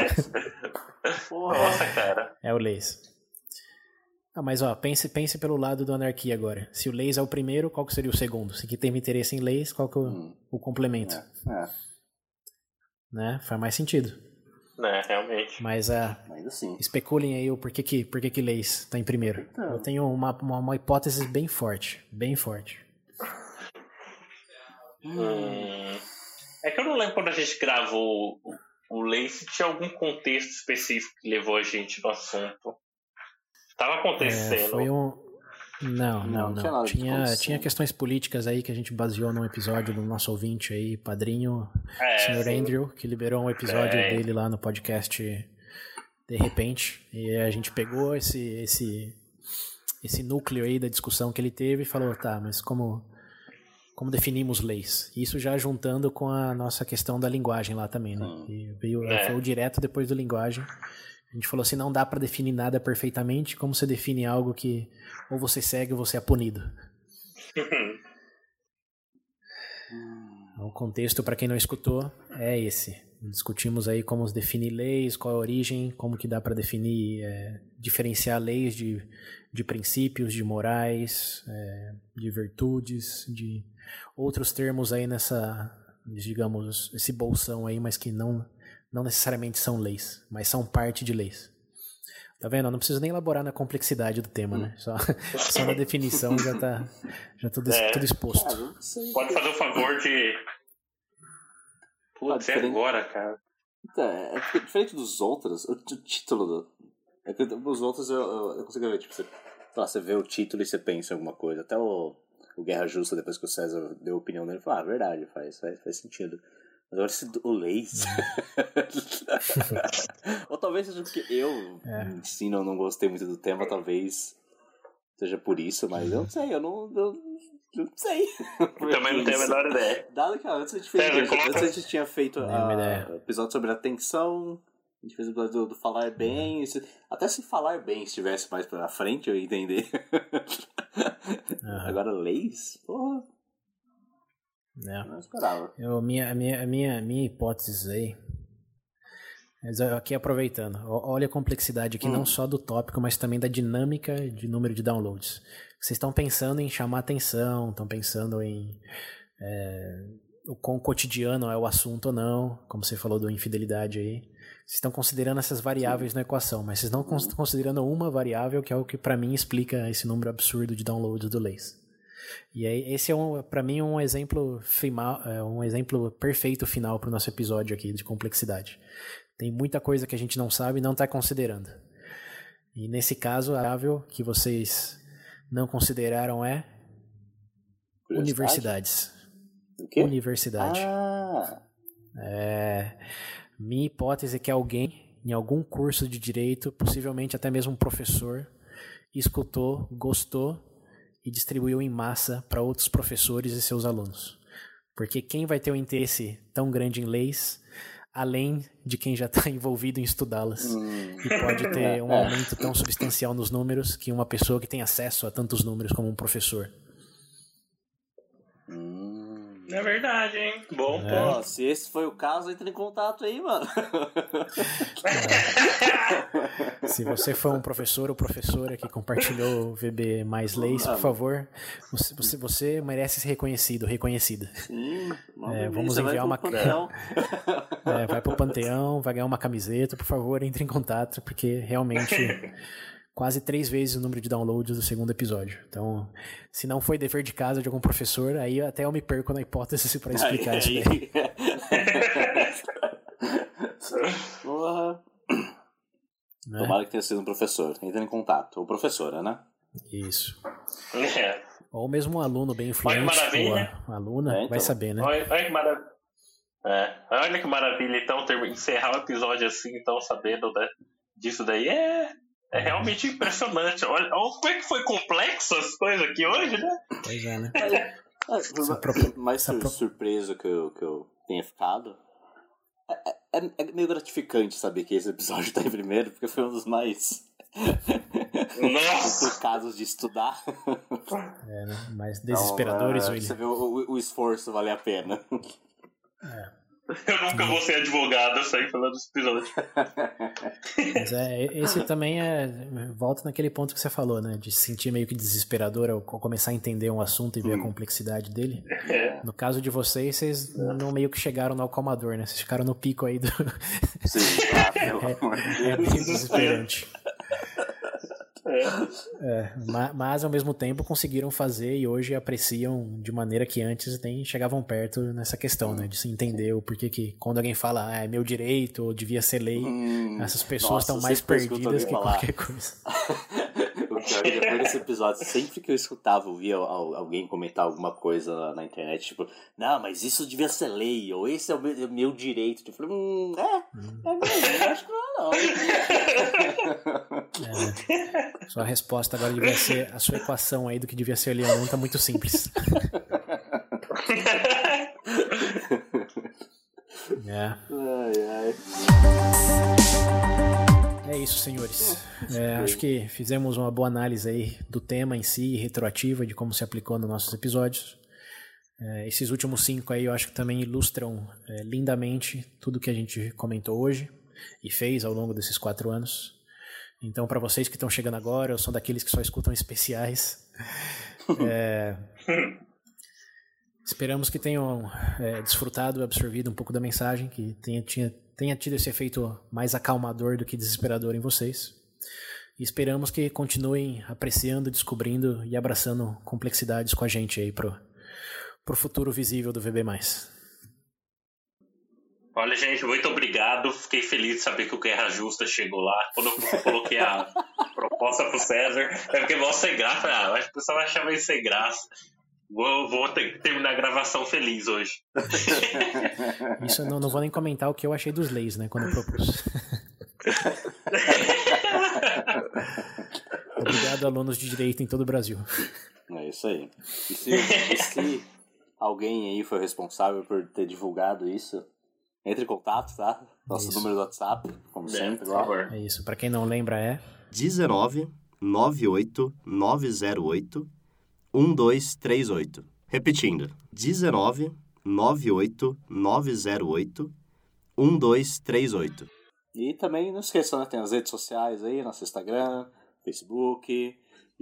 Porra. Nossa, cara. É o Leis. Ah, mas ó, pense, pense pelo lado do anarquia agora. Se o Leis é o primeiro, qual que seria o segundo? Se que tem interesse em Leis, qual que é o, Hum. o complemento? É, Né? Faz mais sentido. É, realmente. Mas ah, mas assim. especulem aí o porquê que, porquê que Leis tá em primeiro. Então. Eu tenho uma, uma, uma hipótese bem forte. Bem forte. Hum. É que eu não lembro quando a gente gravou o- o Lei se tinha algum contexto específico que levou a gente no assunto. Tava É, acontecendo. foi um. Não, Não, não, não tinha Tinha, questões políticas aí que a gente baseou num episódio do nosso ouvinte aí, padrinho, É, Sr. sim. Andrew, que liberou um episódio É. dele lá no podcast De repente. E a gente pegou esse, esse, esse núcleo aí da discussão que ele teve e falou, tá, mas como, como definimos leis? Isso já juntando com a nossa questão da linguagem lá também, né? Hum. E veio, É. foi o direto depois do linguagem. A gente falou assim, não dá pra definir nada perfeitamente, como você define algo que ou você segue ou você é punido. O contexto, para quem não escutou, é esse. Discutimos aí como definir leis, qual é a origem, como que dá para definir, é, diferenciar leis de, de princípios, de morais, é, de virtudes, de outros termos aí nessa, digamos, esse bolsão aí, mas que não, não necessariamente são leis, mas são parte de leis. Tá vendo? Eu não preciso nem elaborar na complexidade do tema, né? Só, só na definição já tá, já tudo, É. tudo exposto. Pode fazer o favor de. Putz, Ah, é diferente. agora, cara. Então, é porque diferente dos outros, o, título do. É que os outros eu, eu, eu consigo ver, tipo, você, lá, você vê o título e você pensa em alguma coisa. Até o, o Guerra Justa, depois que o César deu a opinião dele, falou, ah, verdade, faz, faz, faz sentido. Mas agora esse do- o Leis. Ou talvez seja porque eu É. em si não, não gostei muito do tema, talvez seja por isso, mas eu não sei, eu não. Eu, eu não sei. Também não tenho a menor ideia. Dado que antes a gente fez. É, antes coloca- a gente tinha feito a- episódio sobre atenção. A gente fez o episódio do, do falar bem. se- até se falar bem estivesse mais pra frente, eu ia entender. Aham. Agora, leis? Porra, É. não esperava. Eu, minha, a minha, a minha, minha hipótese aí. Mas aqui aproveitando, olha a complexidade aqui, Hum. não só do tópico, mas também da dinâmica de número de downloads. Vocês estão pensando em chamar atenção, estão pensando em é, o quão cotidiano é o assunto ou não, como você falou do infidelidade aí. Vocês estão considerando essas variáveis na equação, mas vocês não estão considerando uma variável que é o que pra mim explica esse número absurdo de downloads do Leis. E aí, esse é, um, para mim, um exemplo final, é um exemplo perfeito final para o nosso episódio aqui de complexidade. Tem muita coisa que a gente não sabe e não está considerando. E nesse caso, a variável que vocês não consideraram é universidades. O quê? Universidade. Ah, É, minha hipótese é que alguém, em algum curso de direito, possivelmente até mesmo um professor, escutou, gostou e distribuiu em massa para outros professores e seus alunos. Porque quem vai ter um interesse tão grande em leis, além de quem já está envolvido em estudá-las, hum, e pode ter um aumento tão substancial nos números que uma pessoa que tem acesso a tantos números como um professor. É verdade, hein? Bom É. Ó, ponto. se esse foi o caso, entre em contato aí, mano. Se você for um professor ou professora que compartilhou o VB mais leis, por favor, você, você, você merece ser reconhecido, reconhecida. Sim, É, vamos enviar pro uma- Panteão. É, vai pro Panteão, vai ganhar uma camiseta, por favor, entre em contato, porque realmente quase três vezes o número de downloads do segundo episódio. Então, se não foi dever de casa de algum professor, aí até eu me perco na hipótese para explicar isso daí. Porra. Né? Tomara que tenha sido um professor. Entra em contato. Ou professora, né? Isso. É. Ou mesmo um aluno bem influente, ou maravilha. a, a aluna, É, então. vai saber, né? Olha, olha que maravilha. É, olha que maravilha, então, ter, encerrar o episódio assim, então, sabendo né, disso daí é, é realmente impressionante. Olha, olha como é que foi complexo as coisas aqui hoje, né? Pois é, né? Propo- mais pro- surpreso que eu, que eu tenha ficado. É, é- é meio gratificante saber que esse episódio tá em primeiro, porque foi um dos mais Nossa! complicados de estudar. É, né? Mais desesperadores, então, é, William. Você vê o, o- o esforço valer a pena. Eu nunca vou ser advogado, eu saí falando desse episódio. Mas é, esse também é. Volta naquele ponto que você falou, né? De se sentir meio que desesperador ao co- começar a entender um assunto e ver a complexidade dele. É. No caso de vocês, vocês não meio que chegaram no acalmador, né? Vocês ficaram no pico aí do. Sim, É Deus. bem desesperante. É, ma- mas ao mesmo tempo conseguiram fazer e hoje apreciam de maneira que antes nem chegavam perto nessa questão, né? De se entender o porquê que quando alguém fala ah, é meu direito ou devia ser lei, Hum, essas pessoas estão mais perdidas que falar. qualquer coisa. O pior é depois desse episódio, sempre que eu escutava, ouvia al- alguém comentar alguma coisa na, na internet, tipo, não, mas isso devia ser lei, ou esse é o meu, é o meu direito. Eu falei, hum, é, é mesmo, acho que não é não. É, né? Sua resposta agora devia ser a sua equação aí do que devia ser não tá muito simples. É. Ai, ai. É isso, senhores. É, acho que fizemos uma boa análise aí do tema em si, retroativa, de como se aplicou nos nossos episódios. É, esses últimos cinco aí eu acho que também ilustram é, lindamente tudo que a gente comentou hoje e fez ao longo desses quatro anos. Então, para vocês que estão chegando agora, eu sou daqueles que só escutam especiais. É, esperamos que tenham é, desfrutado e absorvido um pouco da mensagem, que tenha, tinha, tenha tido esse efeito mais acalmador do que desesperador em vocês. E esperamos que continuem apreciando, descobrindo e abraçando complexidades com a gente aí pro, pro futuro visível do VB+. Olha, gente, muito obrigado. Fiquei feliz de saber que o Guerra Justa chegou lá. Quando eu coloquei a proposta pro César, é porque vou sem graça. Ah, acho que o pessoal vai achar meio sem graça. Vou, vou ter que terminar a gravação feliz hoje. Isso eu não, não vou nem comentar o que eu achei dos leis, né, quando eu propus. Obrigado, alunos de direito em todo o Brasil. É isso aí. E se, e se alguém aí foi responsável por ter divulgado isso, entre em contato, tá? Nosso Isso. número do WhatsApp, como É, sempre, por favor. É isso. Pra quem não lembra, é 19 98 908 1238. Repetindo, 19 98 908 1238. E também não esqueçam, né? Tem as redes sociais aí, nosso Instagram, Facebook,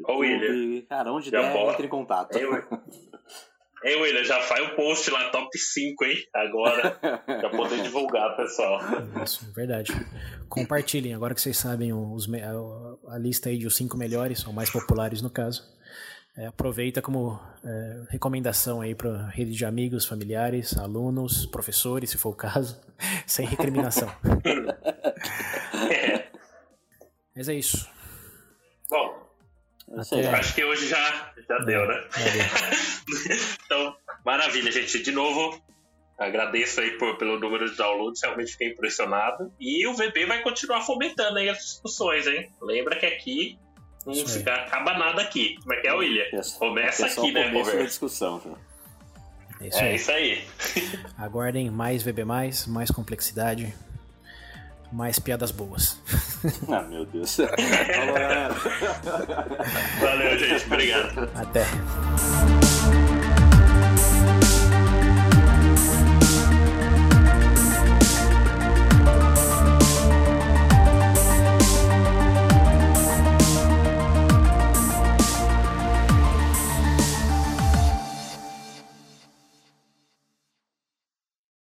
Ô, William. YouTube. Cara, onde Já der, bora. entre em contato. William. Ei, William, já faz o post lá, top 5, hein? Agora, pra poder divulgar, pessoal. isso, verdade. Compartilhem, agora que vocês sabem os, a, a lista aí de os cinco melhores, ou mais populares no caso. É, aproveita como é, recomendação aí para rede de amigos, familiares, alunos, professores, se for o caso, sem recriminação. É. Mas é isso. Bom, Até- acho que hoje já, já deu, né? então, maravilha, gente. De novo, agradeço aí por- pelo número de downloads, realmente fiquei impressionado. E o VB vai continuar fomentando aí as discussões, hein? Lembra que aqui não Isso aí. fica, acaba nada aqui. Como é que é, William? Começa é aqui, né, conversa? discussão. viu? É isso É aí. isso aí. Aguardem mais VB, mais complexidade, mais piadas boas. Ah, meu Deus. Falou, galera. Valeu, gente. Obrigado. Até.